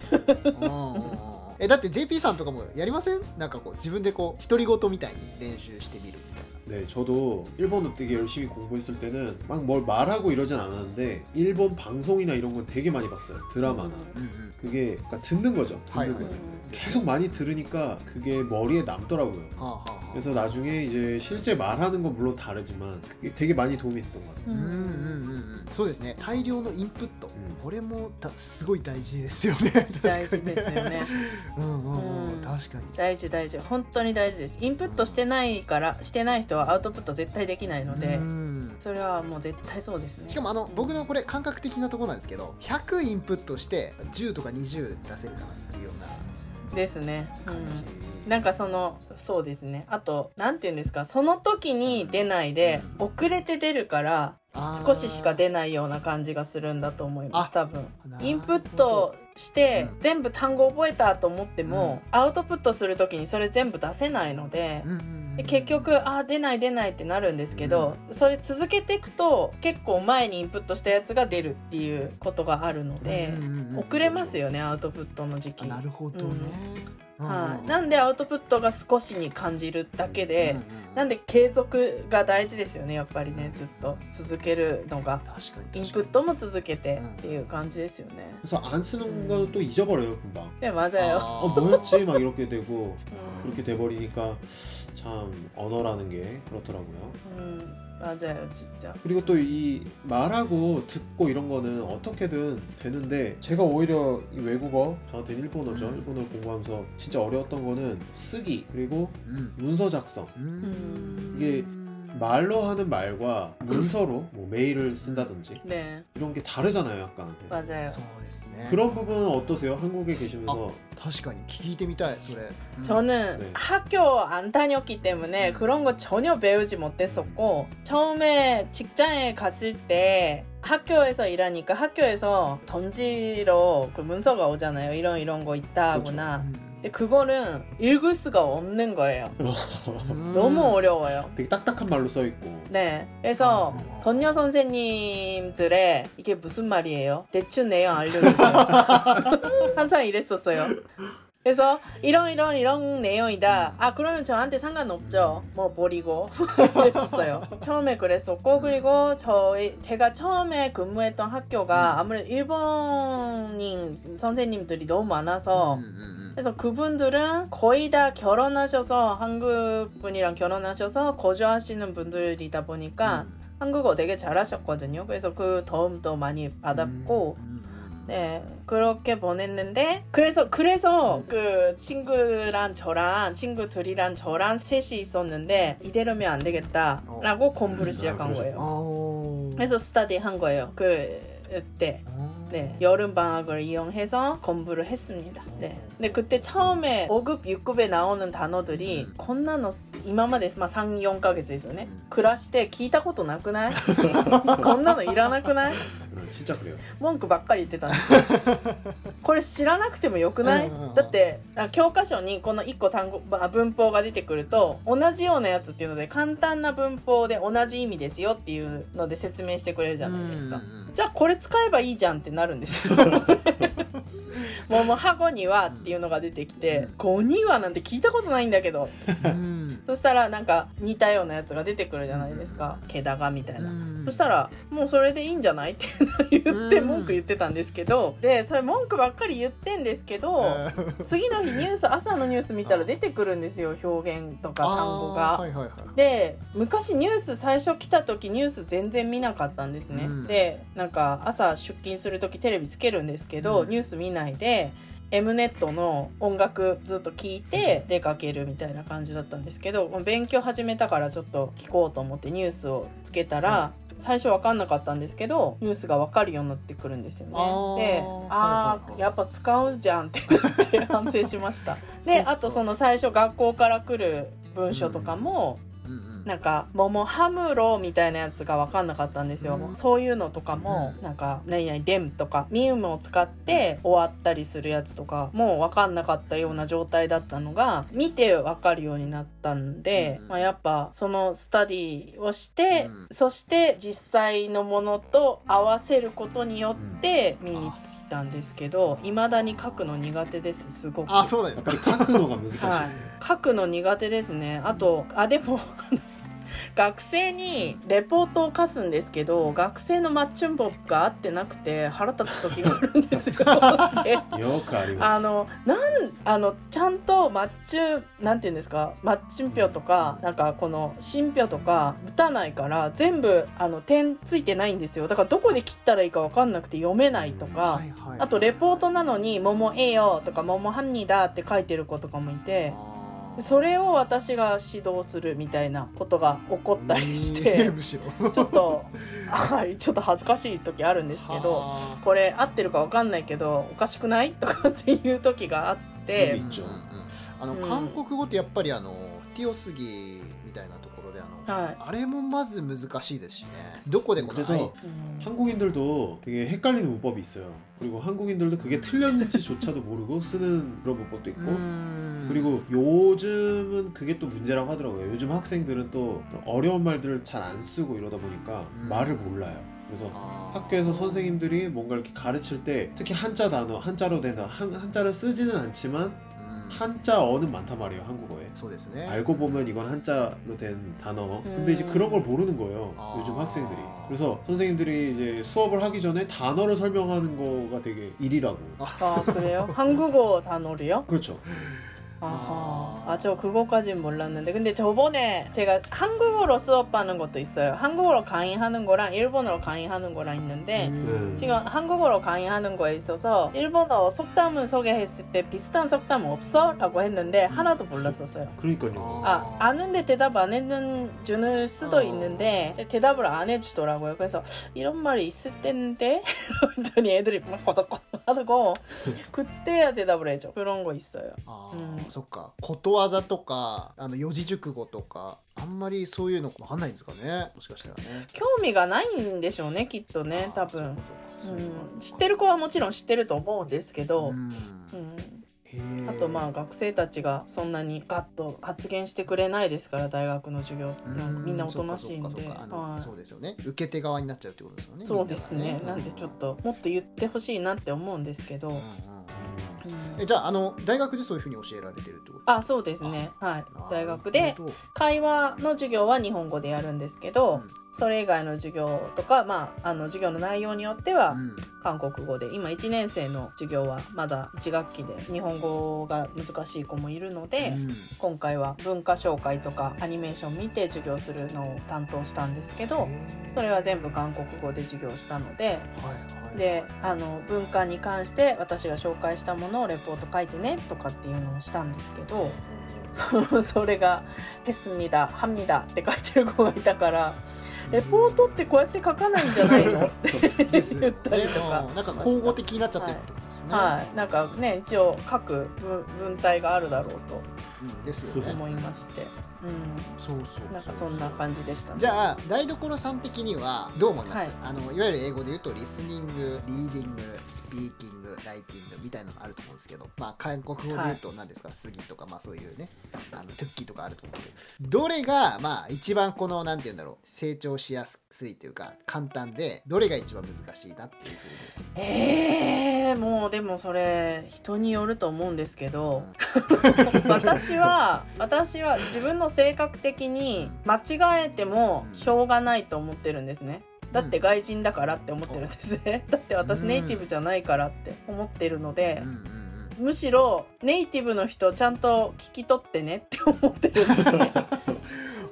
うんうんうんえだって JP さんとかもやりません？なんかこう自分でこう独り言みたいに練習してみる 네, 저도 일본어 되게 열심히 공부했을 때는 막 뭘 말하고 이러진 않았는데 일본 방송이나 이런 건 되게 많이 봤어요. 드라마나. 음, 음, 음. 그게 그러니까 듣는 거죠. 듣는 아, 예. 거죠. 계속 많이 들으니까 그게 머리에 남더라고요. はあはあはあ 그래서 나중에 이제 실제 말하는 건 물론 다르지만 그게 되게 많이 도움이 됐던 것 같아요. ううんうんうんうんそうですね大量のインプット、んこれもだすごい大事ですよね[laughs] 大確かに事ですよね。うんうんうん、うん確かに大事大事本当に大事ですインプットしてないからしてない人はアウトプット絶対できないのでうんそれはもう絶対そうですねしかもあの僕のこれ感覚的なところなんですけど100インプットして10とか20出せるかなっていうような ですね、感じうん、なんかそのそうですね。あとなんて言うんですかその時に出ないで遅れて出るから少ししか出ないような感じがするんだと思います多分。インプットしてうん。全部単語覚えたと思っても、アウトプットする時にそれ全部出せないのでうんうんうんで結局あー出ない出ないってなるんですけど、それ続けていくと結構前にインプットしたやつが出るっていうことがあるので、うんうんうん遅れますよねアウトプットの時期。あなるほどね、はい、なんでアウトプットが少しに感じるだけで、なんでで継続が大事ですよねやっぱりねずっと続けるのが確かに確かにインプットも続けてっていう感じですよね。 그래서 안 쓰는 것도 잊어버려요 금방. で맞아요。 어 뭐였지 막 이렇게 되고 う 그렇게 돼버리니까 참 언어라는 게 그렇더라고요. ん、うん、 맞아요, 진짜. 그리고 또 이 말하고 듣고 이런 거는 어떻게든 되는데 제가 오히려 이 외국어 저한테는 일본어죠. 음. 일본어 공부하면서 진짜 어려웠던 거는 쓰기 그리고 음. 문서 작성. 음. 음. 이게 말로 하는 말과 문서로 뭐 메일을 쓴다든지 네 이런 게 다르잖아요 약간 맞아요。 そうですね 그런 부분은 어떠세요 한국에 계시면서 確かに聞いてみたいそれ、うん 저는 네. 학교 안 다녔기 때문에 음. 그런 거 전혀 배우지 못했었고 처음에 직장에 갔을 때 학교에서 일하니까 학교에서 던지러 그 문서가 오잖아요. 이런 이런 거 있다 하구나. うん 근데 그거는 읽을 수가 없는 거예요. [laughs] 너무 어려워요. 되게 딱딱한 말로 써 있고 네. 그래서 음. 던녀 선생님들의 이게 무슨 말이에요? 대충 내용 알려주세요. [laughs] 항상 이랬었어요. 그래서 이런 이런 이런 내용이다. 아 그러면 저한테 상관없죠. 뭐 버리고 [laughs] 그랬었어요. 처음에 그랬었고 그리고 저희 제가 처음에 근무했던 학교가 음. 아무래도 일본인 선생님들이 너무 많아서 음, 음, 그래서 그분들은 거의 다 결혼하셔서 한국 분이랑 결혼하셔서 거주하시는 분들이다 보니까 한국어 되게 잘하셨거든요. 그래서 그 도움도 많이 받았고. 네 그렇게 보냈는데 그래서 그래서 그 친구랑 저랑 친구들이랑 저랑 셋이 있었는데 이대로면 안 되겠다라고 공부를 시작한 그러시구나. 거예요. あー 그래서 스터디 한 거예요. 그 때. あー 네, 여름 방학을 이용해서 공부를 했습니다. 네. 근데 그때 처음에 5급, 6급에 나오는 단어들이 음. こんなの今までまあ3、4ヶ月ですよねうん。暮らして聞いたことなくない[laughs] こんなのいらなくない 응, 진짜 그래요 文句ばっかり言ってたんですよ。これ知らなくてもよくないうんうんうんだってあ教科書にこの1個単語まあ文法が出てくると同じようなやつっていうので簡単な文法で同じ意味ですよっていうので説明してくれるじゃないですか。うんうんうんじゃあこれ使えばいいじゃんってな るんですよ。[laughs] もうもうハゴにはっていうのが出てきてうん「ゴには」なんて聞いたことないんだけど。うん。そしたらなんか似たようなやつが出てくるじゃないですか「毛高」みたいな。うん。そしたらもうそれでいいんじゃないって言ってうん文句言ってたんですけど。でそれ文句ばっかり言ってんですけど次の日ニュース朝のニュース見たら出てくるんですよ。表現とか単語が。あーはいはいはい。で昔ニュース最初来た時ニュース全然見なかったんですね、うん。でなんか朝出勤する時テレビつけるんですけど、うん。ニュース見ないで M ネットの音楽ずっと聴いて出かけるみたいな感じだったんですけど勉強始めたからちょっと聞こうと思ってニュースをつけたら、最初分かんなかったんですけどニュースが分かるようになってくるんですよね。であはいはいはい。ーやっぱ使うじゃんって反省しました。[laughs] であとその最初学校から来る文書とかも、うんうんなんか「桃ハムロ」みたいなやつが分かんなかったんですよ、うん。そういうのとかも、うん。なんか「何々デム」とか「ミウム」を使って終わったりするやつとかもう分かんなかったような状態だったのが見て分かるようになったんで、うん。まあ、やっぱそのスタディをして、うん。そして実際のものと合わせることによって身についたんですけどいまだに書くの苦手ですすごく。あそうなんですか。書くのが難しいですね、書くの苦手ですね。あとあでも学生にレポートを課すんですけど学生のマッチンボが合ってなくて腹立つ時があるんですよ。[laughs] でよくあります。あのなんあのちゃんとマッチュなんていうんですか？マッチン票とかなんかこの新票とか打たないから全部あの点ついてないんですよ。だからどこで切ったらいいか分かんなくて読めないとか、あとレポートなのに「桃ええよ」とか「桃ハンニだ」って書いてる子とかもいて。あそれを私が指導するみたいなことが起こったりして、むしろ。ちょっとはいちょっと恥ずかしい時あるんですけどはこれ合ってるかわかんないけどおかしくない？とかっていう時があってうん。一応あのうん。韓国語ってやっぱりあのティオスギ はいあれもまず難しいですしねどこでこの 그래서 愛 음. 한국인들도 되게 헷갈리는 문법이 있어요. 그리고 한국인들도 그게 틀렸는지조차도 모르고 쓰는 그런 문법도 있고 음. 그리고 요즘은 그게 또 문제라고 하더라고요. 요즘 학생들은 또 어려운 말들을 잘 안 쓰고 이러다 보니까 음. 말을 몰라요. 그래서 아. 학교에서 선생님들이 뭔가 이렇게 가르칠 때 특히 한자 단어, 한자로 된 단어, 한, 한자를 쓰지는 않지만 음. 한자어는 많단 말이에요, 한국어에. そうですね 알고 보면 이건 한자로 된 단어. 근데 이제 음. 그런 걸 모르는 거예요. 아. 요즘 학생들이. 그래서 선생님들이 이제 수업을 하기 전에 단어를 설명하는 거가 되게 일이라고. 아 그래요? 한국어 단어로요? 그렇죠. 아하, 아, 저 그것까진 몰랐는데. 근데 저번에 제가 한국어로 수업하는 것도 있어요. 한국어로 강의하는 거랑 일본어로 강의하는 거랑 있는데, 음. 네. 지금 한국어로 강의하는 거에 있어서, 일본어 속담을 소개했을 때 비슷한 속담 없어? 라고 했는데, 하나도 몰랐었어요. 그, 그러니까요. 아. 아, 아는데 대답 안 해주는 수도 아. 있는데, 대답을 안 해주더라고요. 그래서, 이런 말이 있을 텐데? [laughs] 그랬더니 애들이 막 거덕거덕 하고, [laughs] 그때야 대답을 해줘. 그런 거 있어요. 아. 음. そっか。ことわざとかあの四字熟語とかあんまりそういうのわかんないんですかね。もしかしたらね。興味がないんでしょうねきっとね多分、知ってる子はもちろん知ってると思うんですけど、うん。うん。へー。あとまあ学生たちがそんなにガッと発言してくれないですから大学の授業うんみんなおとなしいんで。そうですよね。受け手側になっちゃうってことですよね。そうですね。みんなんでちょっともっと言ってほしいなって思うんですけど、うんうんえじゃああの大学でそういうふうに教えられてるってこと？あそうですね。はい。大学で会話の授業は日本語でやるんですけど、うん。それ以外の授業とか、まあ、あの授業の内容によってはうん。韓国語で。今1年生の授業はまだ1学期で日本語が難しい子もいるので、うん。今回は文化紹介とかアニメーション見て授業するのを担当したんですけどそれは全部韓国語で授業したのではいはいであの文化に関して私が紹介したものをレポート書いてねとかっていうのをしたんですけど。[laughs] それが「ヘスミだハミだ」って書いてる子がいたから「レポートってこうやって書かないんじゃないの? [laughs]」って言ったりとか。うんなんか口語的になっちゃってるってことですよね。はい。なんかね一応書く文文体があるだろううんですよね。と思いまして、うそうそうん、なんかそんな感じでしたね。じゃあ台所さん的にはどう思います、はい。あのいわゆる英語で言うと listening reading speaking writing みたいなのがあると思うんですけどまあ韓国語で言うと何ですか、쓰기 とかまあそういうねあの듣기 とかあると思うんですけどどれがまあ一番このなんて言うんだろう成長しやすいというか簡単でどれが一番難しいなっていうふうに。えー、もうでもそれ人によると思うんですけど、[laughs] 私は私は自分の性格的に間違えてもしょうがないと思ってるんですねだって外人だからって思ってるんですね。[laughs] だって私うん。ネイティブじゃないからって思ってるのでむしろネイティブの人ちゃんと聞き取ってねって思ってるんですね。[laughs]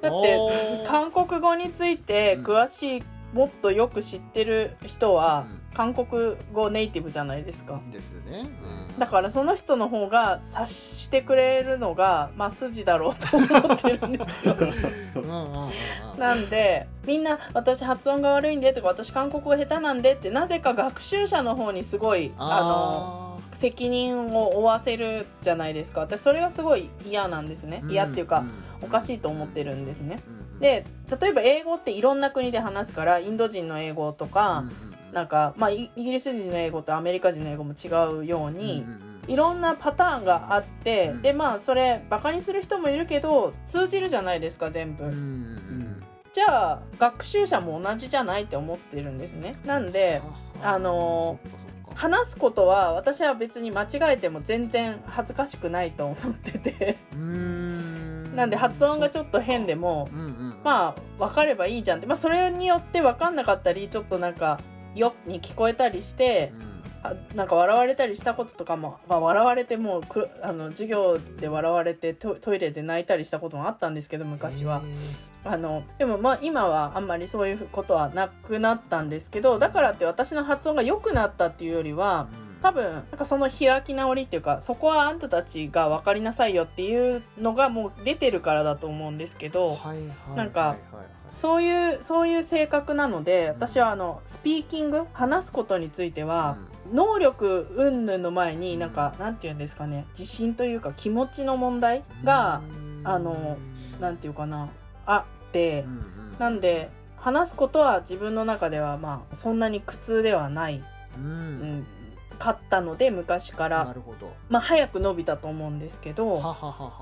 [laughs] だって韓国語について詳しい、もっとよく知ってる人はうん韓国語ネイティブじゃないですか。ですね、うん。だからその人の方が察してくれるのがまあ筋だろうと思ってるんですよ。[laughs] なんでみんな私発音が悪いんでとか私韓国語下手なんでってなぜか学習者の方にすごいあのあ責任を負わせるじゃないですか。私それがすごい嫌なんですね。ー嫌っていうか、んおかしいと思ってるんですね。で例えば英語っていろんな国で話すからインド人の英語とか、なんか、まあ、イイギリス人の英語とアメリカ人の英語も違うように、いろんなパターンがあって、うん。でまあそれバカにする人もいるけど通じるじゃないですか全部、うんうんうん。じゃあ学習者も同じじゃないって思ってるんですね。なんであの話すことは私は別に間違えても全然恥ずかしくないと思ってて。[laughs] なんで発音がちょっと変でもうんうん。まあ分かればいいじゃんって、まあ、それによって分かんなかったりちょっとなんか「よ」に聞こえたりしてうん。あなんか笑われたりしたこととかも、まあ、笑われてもうくあの授業で笑われてトトイレで泣いたりしたこともあったんですけど昔は。へ。あのでもまあ今はあんまりそういうことはなくなったんですけどだからって私の発音が良くなったっていうよりはー多分なんかその開き直りっていうかそこはあんたたちが分かりなさいよっていうのがもう出てるからだと思うんですけど、はいはいなんかはいはいそういうそういう性格なので私はあのスピーキング話すことについては、能力云々の前になんか、なんて言うんですかね自信というか気持ちの問題が、あのなんていうかなあって、うんうん。なんで話すことは自分の中ではまあそんなに苦痛ではない、うん。うん、かったので昔かならるほど。まあ早く伸びたと思うんですけど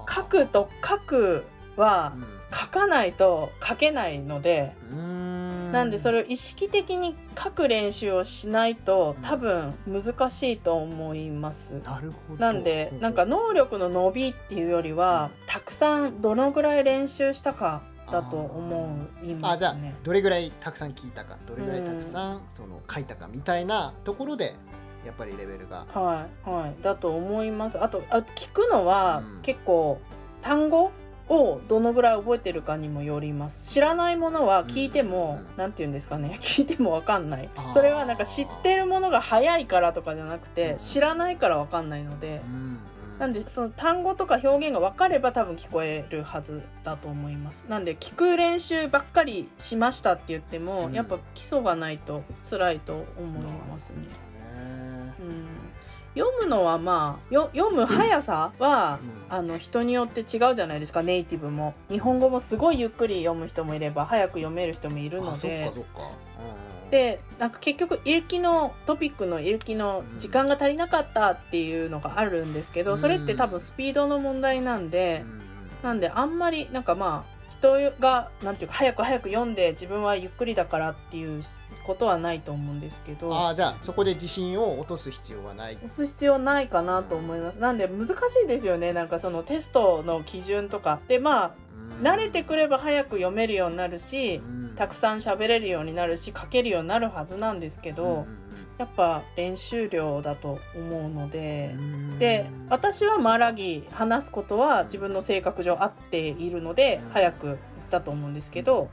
書くと書くは書かないと書けないので。うん。なんでそれを意識的に書く練習をしないと多分難しいと思います。なるほど。なんでなんか能力の伸びっていうよりはたくさんどのぐらい練習したかだと思いまあじゃあすね。どれぐらいたくさん聞いたかどれぐらいたくさん。その書いたかみたいなところでやっぱりレベルが。はいはい。だと思います。あとあ聞くのはうん。結構単語をどのぐらい覚えてるかにもよります。知らないものは聞いても、うん。なんて言うんですかね。[laughs] 聞いてもわかんない。それはなんか知ってるものが早いからとかじゃなくて、うん。知らないからわかってので。う、んなんでその単語とか表現が分かれば多分聞こえるはずだと思います。なんで聞く練習ばっかりしましたって言っても、うん。やっぱ基礎がないと辛いと思いますね。ね。うん読むのはまあよ読む速さは、うん。あの人によって違うじゃないですかネイティブも。日本語もすごいゆっくり読む人もいれば早く読める人もいるのあそっでかそっか。うんでなんか結局イルキのトピックのイルキの時間が足りなかったっていうのがあるんですけど、うん。それって多分スピードの問題なんでう、んうん。なんであんまりなんかまあ人がなんていうか早く早く読んで自分はゆっくりだからっていうことはないと思うんですけど。あじゃあそこで自信を落とす必要はない押す必要ないかなと思います。なんで難しいですよね。なんかそのテストの基準とか。でまあ慣れてくれば早く読めるようになるし、たくさん喋れるようになるし書けるようになるはずなんですけど、やっぱ練習量だと思うので。で私はマラギ話すことは自分の性格上合っているのでうん早く言ったと思うんですけど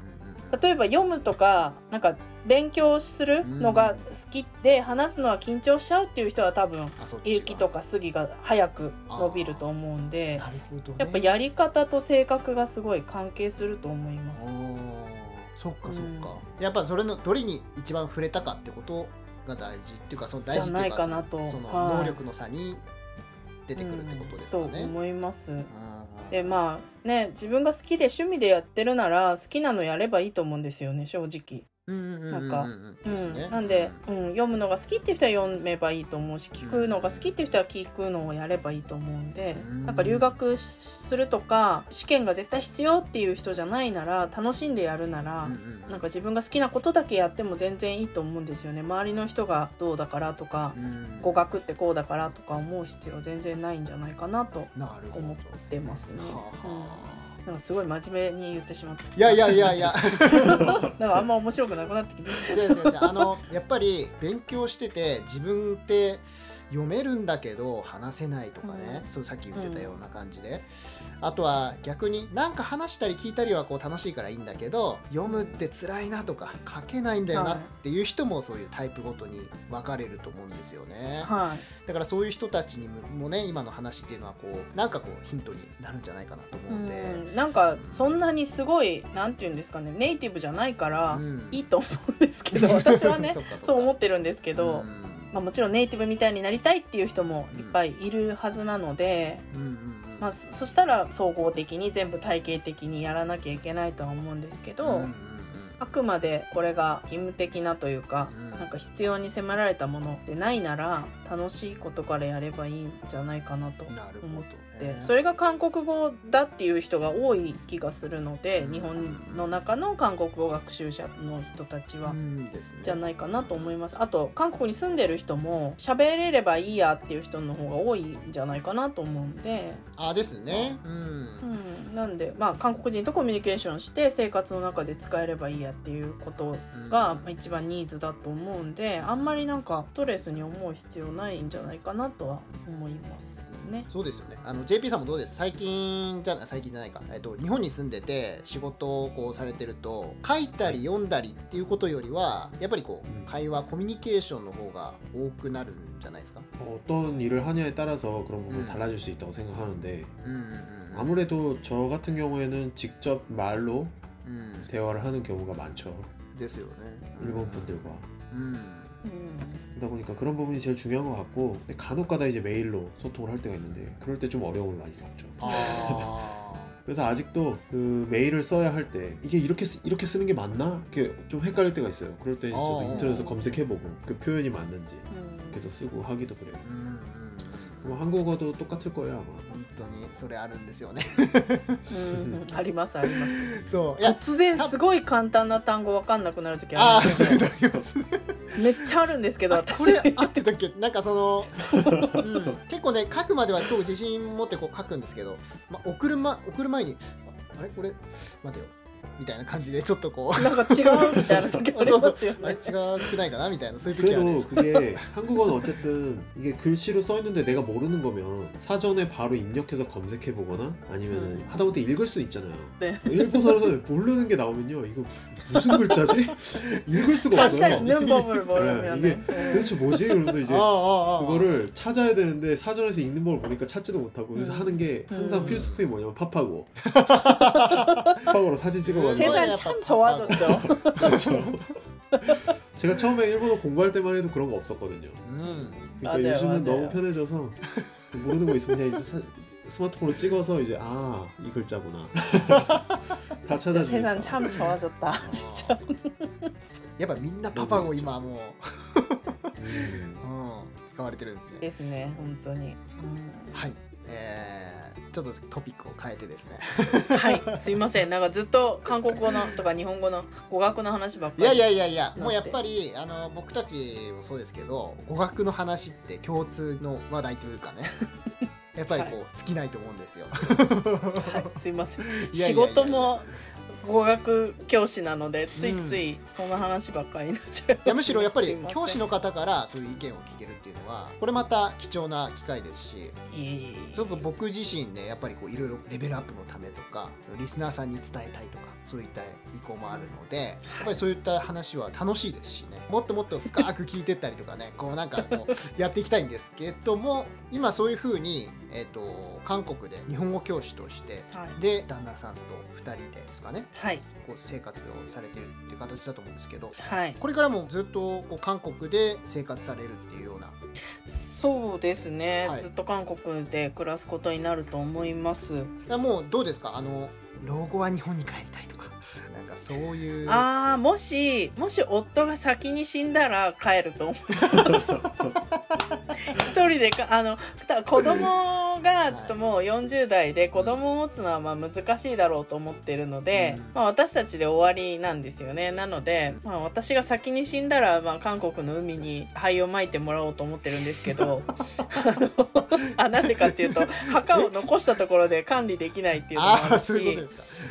例えば読むとかなんか勉強するのが好きで話すのは緊張しちゃうっていう人は多分イルキとかスギが早く伸びると思うんでなるほどね。やっぱやり方と性格がすごい関係すると思います。そっかそっか、やっぱそれのどれに一番触れたかってことが大事っていうかその大事っていうじゃないかなと。そのはい。能力の差に出てくるってことですかうんとね。思います。うんでまあね自分が好きで趣味でやってるなら好きなのやればいいと思うんですよね正直。うんうんうんうんなんかうんなんで、うん、読むのが好きっていう人は読めばいいと思うし聞くのが好きっていう人は聞くのをやればいいと思うんで、うん。なんか留学するとか試験が絶対必要っていう人じゃないなら楽しんでやるなら、うんうんなんか自分が好きなことだけやっても全然いいと思うんですよね。周りの人がどうだからとか、うん。語学ってこうだからとか思う必要全然ないんじゃないかなと思ってますね。はあ。はあなんかすごい真面目に言ってしまった。いやいやいやいや [laughs] なんかあんま面白くなくなってきて。違う違う違うあのやっぱり勉強してて自分って読めるんだけど話せないとかね、うん。そうさっき言ってたような感じで、あとは逆になんか話したり聞いたりはこう楽しいからいいんだけど読むって辛いなとか書けないんだよなっていう人もそういうタイプごとに分かれると思うんですよね。はい。だからそういう人たちにもね今の話っていうのはこうなんかこうヒントになるんじゃないかなと思うんで、うん。なんかそんなにすごいなんて言うんですかねネイティブじゃないからうん。いいと思うんですけど、[laughs] 私はねそう思ってるんですけど、うんまあ、もちろんネイティブみたいになりたいっていう人もいっぱいいるはずなので、うんうんうん。まあ、そそしたら総合的に全部体系的にやらなきゃいけないとは思うんですけど、うんうんうん。あくまでこれが義務的なというか、うん。なんか必要に迫られたものでないなら楽しいことからやればいいんじゃないかなとなるほ思っど、てね、それが韓国語だっていう人が多い気がするので、うん。日本の中の韓国語学習者の人たちは。じゃないかなと思います。あと韓国に住んでる人も喋れればいいやっていう人の方が多いんじゃないかなと思うんで、あですね。うん。うん、なんでまあ韓国人とコミュニケーションして生活の中で使えればいいやアっていうことが一番ニーズだと思うんであんまりなんかストレスに思う必要ないんじゃないかなとは思いますね。そうですよね。あの JP さんもどうです最近じゃない最近じゃないか、えっと、日本に住んでて仕事をこうされてると書いたり読んだりっていうことよりはやっぱりこうんう会話コミュニケーションの方が多くなるんじゃないですか 어떤 일을 하냐에 따라서 그런 부분이 음. 달라질 수 있다고 생각하는데 うんうんうんうん 아무래도 저 같은 경우에는 직접 말로 うん 대화를 하는 경우가 많죠. ですよね 일본 분들과. うんうん 그러다 보니까 그런 부분이 제일 중요한 것 같고 간혹가다 이제 메일로 소통을 할 때가 있는데 그럴 때 좀 어려움을 많이 겪죠. 아... [laughs] 그래서 아직도 그 메일을 써야 할 때 이게 이렇게 쓰, 이렇게 쓰는 게 맞나 이렇게 좀 헷갈릴 때가 있어요. 그럴 때 저도 어... 인터넷에서 검색해보고 그 표현이 맞는지 음... 그래서 쓰고 하기도 그래요. 음... 뭐 한국어도 똑같을 거예요 아마. 本当にそれあるんですよねうん[laughs] ありますあります。そういや突然すごい簡単な単語わかんなくなる時ああるんですよあそういうのありますねめっちゃあるんですけどあ私これ合ってたっけなんかその、[laughs] うん、結構ね書くまでは結構自信持ってこう書くんですけど、まあ、送るま送る前にああれこれ待てよ みたいな感じでちょっとこうなんか違うみたいな時ありそうそうますよあれね。違くないかなみたいなそういう時ある 그래도 그게 한국어는 어쨌든 이게 글씨로 써 있는데 내가 모르는 거면 사전에 바로 입력해서 검색해 보거나 아니면 은 음. 하다못해 읽을 수 있잖아요. 네. 일본어로는 모르는 게 나오면요 이거 무슨 글자지? [laughs] 읽을 수가 確か 없어요. にヌンボブルボルミョンね。 도대체 뭐지? 그러면서 이제 ああああああ 그거를 찾아야 되는데 사전에서 읽는 법을 보니까 찾지도 못하고 그래서 음. 하는 게 항상 음. 필수품이 뭐냐면 팝하고 팝하고로 [laughs] 사진 찍 어가지고 세상 참 좋아졌죠. 그렇죠. [laughs] 제가 처음에 일본어 공부할 때만 해도 그런 거 없었거든요. うん 그러니까 맞아요, 요즘은 맞아요. 너무 편해져서 모르는 거 있으면 그냥 이제 사- 스마트폰으로 찍어서 이제 아 이 글자구나 [laughs] 다 찾아주니까 세상 참 좋아졌다. あ[laughs] やっぱみんなパパ語今も 음. う、うん、使われてるんですねですね本当に。はい えー、ちょっとトピックを変えてですね。う [laughs] んはいすいません。なんかずっと韓国語のとか日本語の語学の話ばっかり。いやいやいやいやて。もうやっぱりあの僕たちもそうですけど語学の話って共通の話題というかね。[laughs] やっぱりこう、尽きないと思うんですよ。はい、すいません。仕事も語学教師なのでついついそんな話ばっかりになっちゃいますいやむしろやっぱり教師の方からそういう意見を聞けるっていうのはこれまた貴重な機会ですしすごく僕自身ねやっぱりこういろいろレベルアップのためとかリスナーさんに伝えたいとかそういった意向もあるので、やっぱりそういった話は楽しいですしね。もっともっと深く聞いてったりとかねこうなんかこうやっていきたいんですけども今そういうふうに、えー、と韓国で日本語教師としてはい。で旦那さんと2人でですかね、はい。こう生活をされてるっていう形だと思うんですけどはい。これからもずっとこう韓国で生活されるっていうような。そうですね、はい。ずっと韓国で暮らすことになると思います。いやもうどうですか？あの老後は日本に帰りたいとか。[laughs] なんかそういう。あーもしもし夫が先に死んだら帰ると思う [laughs] [laughs] 一人でかあのた子供がちょっともう40代で子供を持つのはまあ難しいだろうと思ってるので、うん。まあ、私たちで終わりなんですよね。なので、まあ、私が先に死んだら、まあ、韓国の海に灰をまいてもらおうと思ってるんですけど [laughs] あのあなんでかっていうと墓を残したところで管理できないっていうのもあるし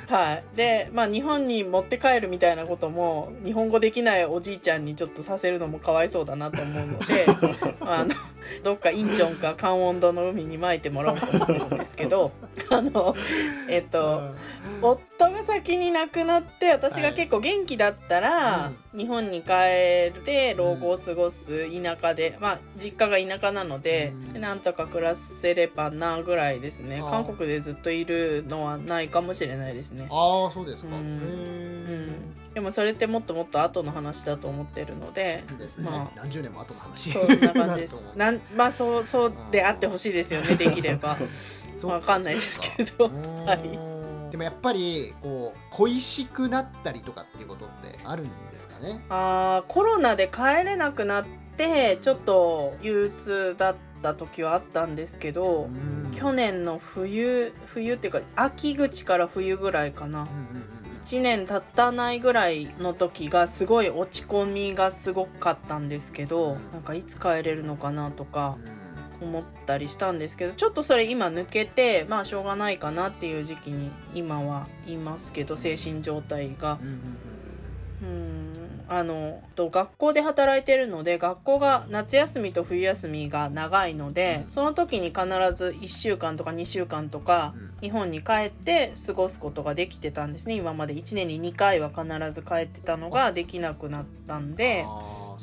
はい、で、まあ、日本に持って帰るみたいなことも日本語できないおじいちゃんにちょっとさせるのもかわいそうだなと思うので [laughs] あのどっかインチョンかカンウォンドの海に撒いてもらおうと思ってるんですけど [laughs] あのえっと夫が先に亡くなって私が結構元気だったら、日本に帰って老後を過ごす田舎で、まあ実家が田舎なので、うん。なんとか暮らせればなぐらいですね。韓国でずっといるのはないかもしれないですね。ああそうですか、うんでもそれってもっともっと後の話だと思ってるのでね、まあ何十年も後の話。そんな感じです。[laughs] なんまあそうそうであってほしいですよねできれば。[laughs] そうわかんないですけど。[laughs] はい。でもやっぱりこう恋しくなったりとかっていうことってあるんですかね？あーコロナで帰れなくなってちょっと憂鬱だった時はあったんですけど、去年の冬冬っていうか秋口から冬ぐらいかな。うんうんうん1年経ったないぐらいの時がすごい落ち込みがすごかったんですけど、うん。なんかいつ帰れるのかなとかうん。思ったりしたんですけどちょっとそれ今抜けてまあしょうがないかなっていう時期に今はいますけど精神状態が。うんあのと学校で働いてるので学校が夏休みと冬休みが長いので、うん。その時に必ず1週間とか2週間とか、うん。日本に帰って過ごすことができてたんですね。今まで1年に2回は必ず帰ってたのができなくなったんで。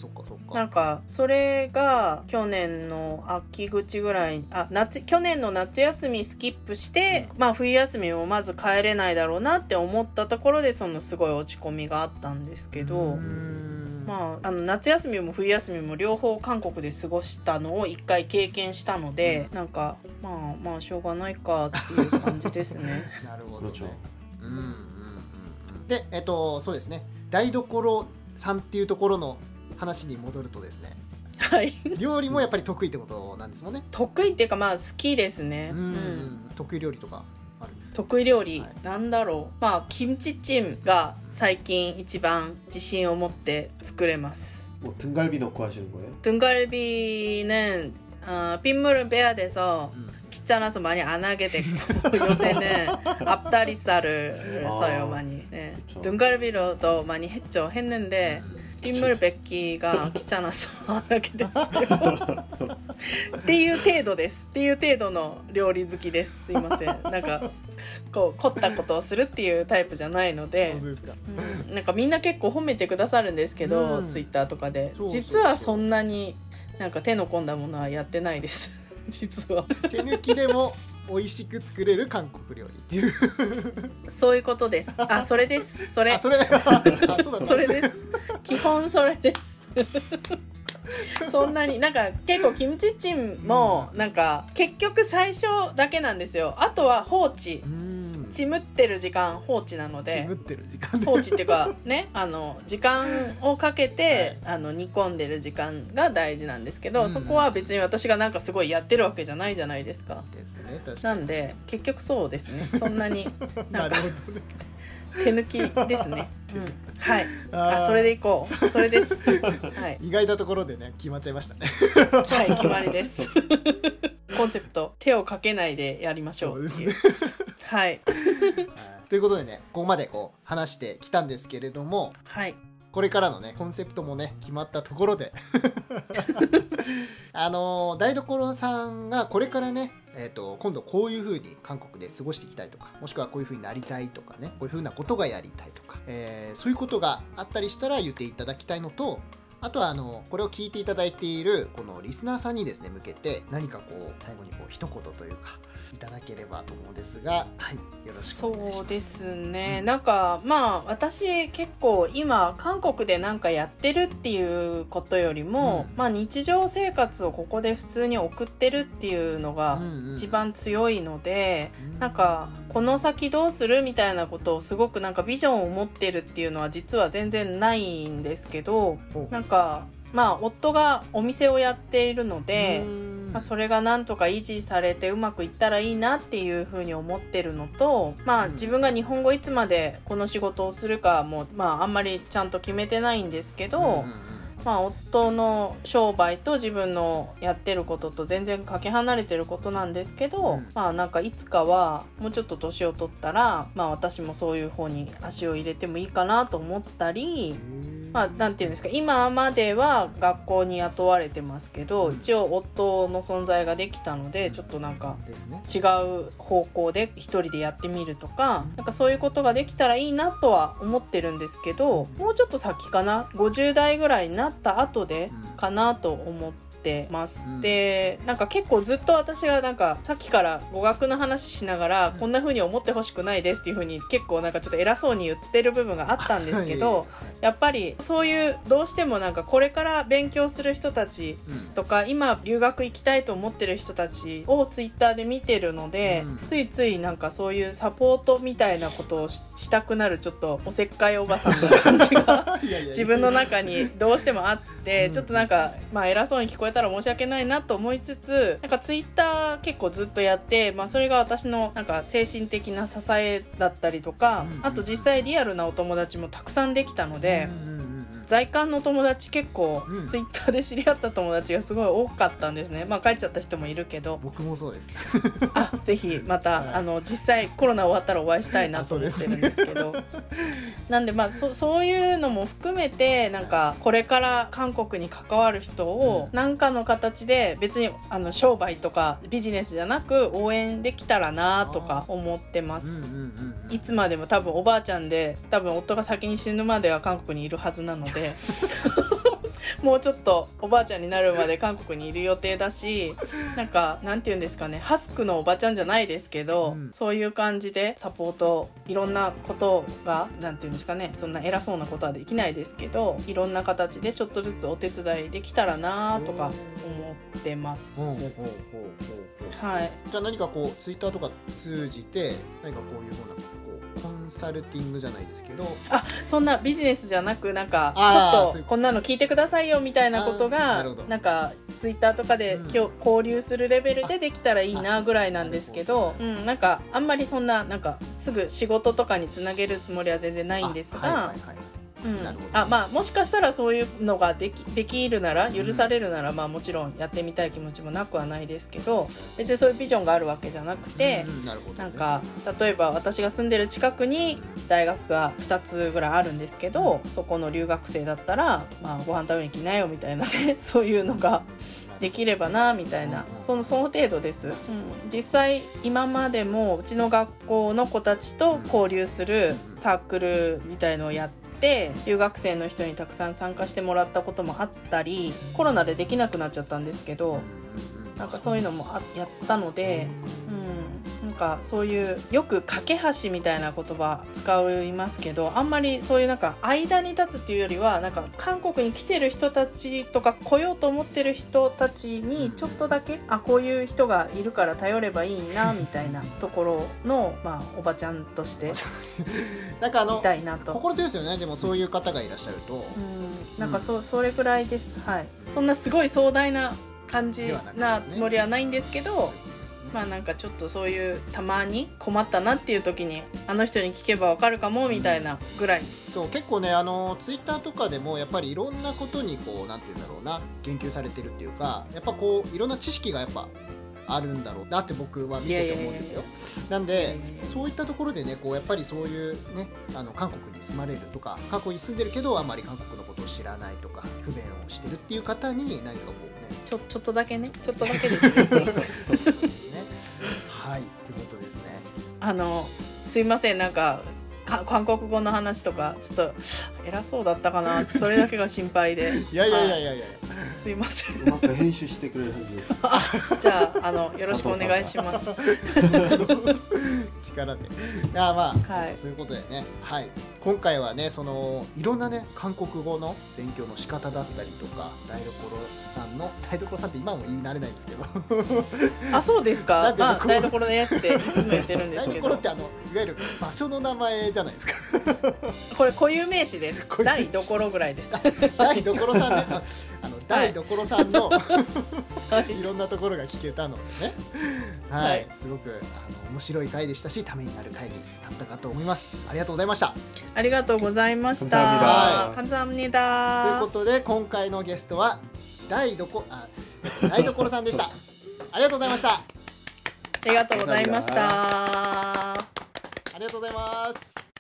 そっかそっか。なんかそれが去年の秋口ぐらいあ夏去年の夏休みスキップして、うん、まあ冬休みもまず帰れないだろうなって思ったところでそのすごい落ち込みがあったんですけど。まあ、あの夏休みも冬休みも両方韓国で過ごしたのを一回経験したので、うん、なんかまあまあしょうがないかっていう感じですね。[laughs] なるほど、ね、うんうんうん、でえっとそうですね。台所さんっていうところの話に戻るとですねはい料理もやっぱり得意ってことなんですもんね得意っていうかまあ好きですね。うん、うん得意料理とかある得意料理、はいなんだろうまあキムチチンが最近一番自信を持って作れます 뭐 등갈비 넣고 하시는 거예요? 등갈비는 어, 빗물을 빼야 돼서 うん 귀찮아서 많이 안 하게 됐고 요새는 [laughs] 앞다리살을 아, 써요 많이 네. 그쵸. 등갈비로도 많이 했죠 했는데 ビンムルベッキーがキチャナさんだけですけど。っていう程度です。っていう程度の料理好きで。すすいませんなんかこう凝ったことをするっていうタイプじゃないので。うん、なんかみんな結構褒めてくださるんですけど、うん、ツイッターとかで実はそんなになんか手の込んだものはやってないです。実は。手抜きでも美味しく作れる韓国料理っていう。そういうことです。あそれです。それ。それ。それです。基本それです。そんなになんか結構キムチチンもなんか結局最初だけなんですよ。あとは放置。うん。ちむってる時間放置なので。ちむってる時間。で放置っていうか [laughs] ねあの時間をかけて、あの煮込んでる時間が大事なんですけど、うん。そこは別に私がなんかすごいやってるわけじゃないじゃないですか。ですねなんで結局そうですね。そんなになんるほどね。手抜きですね。[laughs] うん、はい。あそれでいこう。それです。[laughs] はい、意外なところでね決まっちゃいましたね。はい、決まりです。[laughs] コンセプト手をかけないでやりましょう。そう。はい。[laughs] はい。ということでねここまでこう話してきたんですけれどもはいこれからのねコンセプトもね決まったところで。[laughs] あの台所さんがこれからねえー、と今度こういう風に韓国で過ごしていきたいとかもしくはこういう風になりたいとかねこういう風なことがやりたいとか、えーそういうことがあったりしたら言っていただきたいのとあとはあのこれを聞いていただいているこのリスナーさんにですね向けて何かこう最後にこう一言というかいただければと思うんですがはい。よろしくお願いします。そうですね、うん。なんかまあ私結構今韓国でなんかやってるっていうことよりも、うん。まあ日常生活をここで普通に送ってるっていうのが一番強いので、うん。なんかこの先どうするみたいなことをすごくなんかビジョンを持ってるっていうのは実は全然ないんですけどなんかまあ夫がお店をやっているので。うん。まあ、それがなんとか維持されてうまくいったらいいなっていうふうに思ってるのと、まあ、うん。自分が日本語いつまでこの仕事をするかも、まあ、あんまりちゃんと決めてないんですけど、うんまあ、夫の商売と自分のやってることと全然かけ離れてることなんですけど、うんまあなんかいつかはもうちょっと年を取ったら、まあ、私もそういう方に足を入れてもいいかなと思ったり。まあ、なんていうんですか今までは学校に雇われてますけど、うん。一応夫の存在ができたのでちょっとなんか違う方向で一人でやってみるとかなんかそういうことができたらいいなとは思ってるんですけどもうちょっと先かな？50代ぐらいになった後でうん。かなと思って。ます。うん。でなんか結構ずっと私がなんかさっきから語学の話しながら、うん。こんな風に思ってほしくないですっていう風に結構なんかちょっと偉そうに言ってる部分があったんですけど、はい。やっぱりそういうどうしてもなんかこれから勉強する人たちうん。とか今留学行きたいと思ってる人たちをツイッターで見てるので、うん。ついついなんかそういうサポートみたいなことをししたくなるちょっとおせっかいおばさんな感じが [laughs] 自分の中にどうしてもあって、うん。ちょっとなんか、まあ、偉そうに聞こえたら申し訳ないなと思いつつなんかツイッター結構ずっとやって、まあ、それが私のなんか精神的な支えだったりとか、うんあと実際リアルなお友達もたくさんできたので。うんうん在韓の友達結構、うん。ツイッターで知り合った友達がすごい多かったんですね。まあ帰っちゃった人もいるけど。僕もそうです。[laughs] あぜひまた、はい。あの実際コロナ終わったらお会いしたいなと思ってるんですけど。[laughs] なんでまあそそういうのも含めてなんかこれから韓国に関わる人を何かの形で別にあの商売とかビジネスじゃなく応援できたらなとか思ってます。うんうんうんうん。いつまでも多分おばあちゃんで多分夫が先に死ぬまでは韓国にいるはずなのでもうちょっとおばあちゃんになるまで韓国にいる予定だしなんかなんて言うんですかねハスクのおばちゃんじゃないですけど、うん。そういう感じでサポートいろんなことがなんて言うんですかねそんな偉そうなことはできないですけどいろんな形でちょっとずつお手伝いできたらなとか思ってます。はい。じゃあ何かこうツイッターとか通じて何かこういうふうなコンサルティングじゃないですけどそんなビジネスじゃなくなんかちょっとこんなの聞いてくださいよみたいなことがなんかツイッターとかでうん。きょ交流するレベルでできたらいいなぐらいなんですけど、うん、なんかあんまりそんななんかすぐ仕事とかにつなげるつもりは全然ないんですが。あはいはいはいうん。なるほど。あまあもしかしたらそういうのができできるなら許されるなら、まあもちろんやってみたい気持ちもなくはないですけど別にそういうビジョンがあるわけじゃなくて、うんうんなね。なんか例えば私が住んでる近くに大学が2つぐらいあるんですけどそこの留学生だったら、まあ、ご飯食べに来なよみたいなね [laughs] そういうのができればなみたいな。そのその程度です、うん、実際今までもうちの学校の子たちと交流するサークルみたいのをやって留学生の人にたくさん参加してもらったこともあったりコロナでできなくなっちゃったんですけどなんかそういうのもあやったので。う。ん、なんかそういうよく架け橋みたいな言葉使いますけどあんまりそういうなんか間に立つっていうよりはなんか韓国に来てる人たちとか来ようと思ってる人たちにちょっとだけあこういう人がいるから頼ればいいなみたいなところの、[laughs] まあ、おばちゃんとして [laughs] なんかあのいたいなと。心強いですよね。でもそういう方がいらっしゃると、うん。なんかそ,、それぐらいです。はい。そんなすごい壮大な感じなつもりはないんですけど、まあなんかちょっとそういうたまに困ったなっていう時にあの人に聞けばわかるかもみたいなぐらい、そう結構ねあのツイッターとかでもやっぱりいろんなことにこうなんて言うんだろうな言及されてるっていうかやっぱこういろんな知識がやっぱあるんだろうなって僕は見てて思うんですよ。なんでそういったところでねこうやっぱりそういうねあの韓国に住まれるとか韓国に住んでるけどあまり韓国のことを知らないとか不便をしてるっていう方に何かこうねちょちょっとだけね。[laughs] ちょっとだけです。ねねはい。ということですね。あのすいません。なんかか韓国語の話とかちょっと偉そうだったかなそれだけが心配で [laughs] いやいやいやいやいや。すいませんうまく編集してくれるはずです [laughs] じゃああのよろしくお願いします [laughs] 力で。いやまあ、はいそういうことでね。はい。今回はねそのいろんなね韓国語の勉強の仕方だったりとか台所さんの台所さんって今も言い慣れないんですけど。あそうですかまあ僕台所ですっていつも言ってるんです台けど所ってあのいわゆる場所の名前じゃないですか。これ固有名詞ですです。大どぐらいです。[laughs] 台所さんね。あの大どさんの、はい、[laughs] いろんなところが聞けたのでね。はい、はい、すごくあの面白い回でしたし、ためになる回になったかと思います。ありがとうございました。ありがとうございました。はい、ということで今回のゲストは台所あ台所さんでした。[laughs] ありがとうございました。ありがとうございました。ありがとうございます。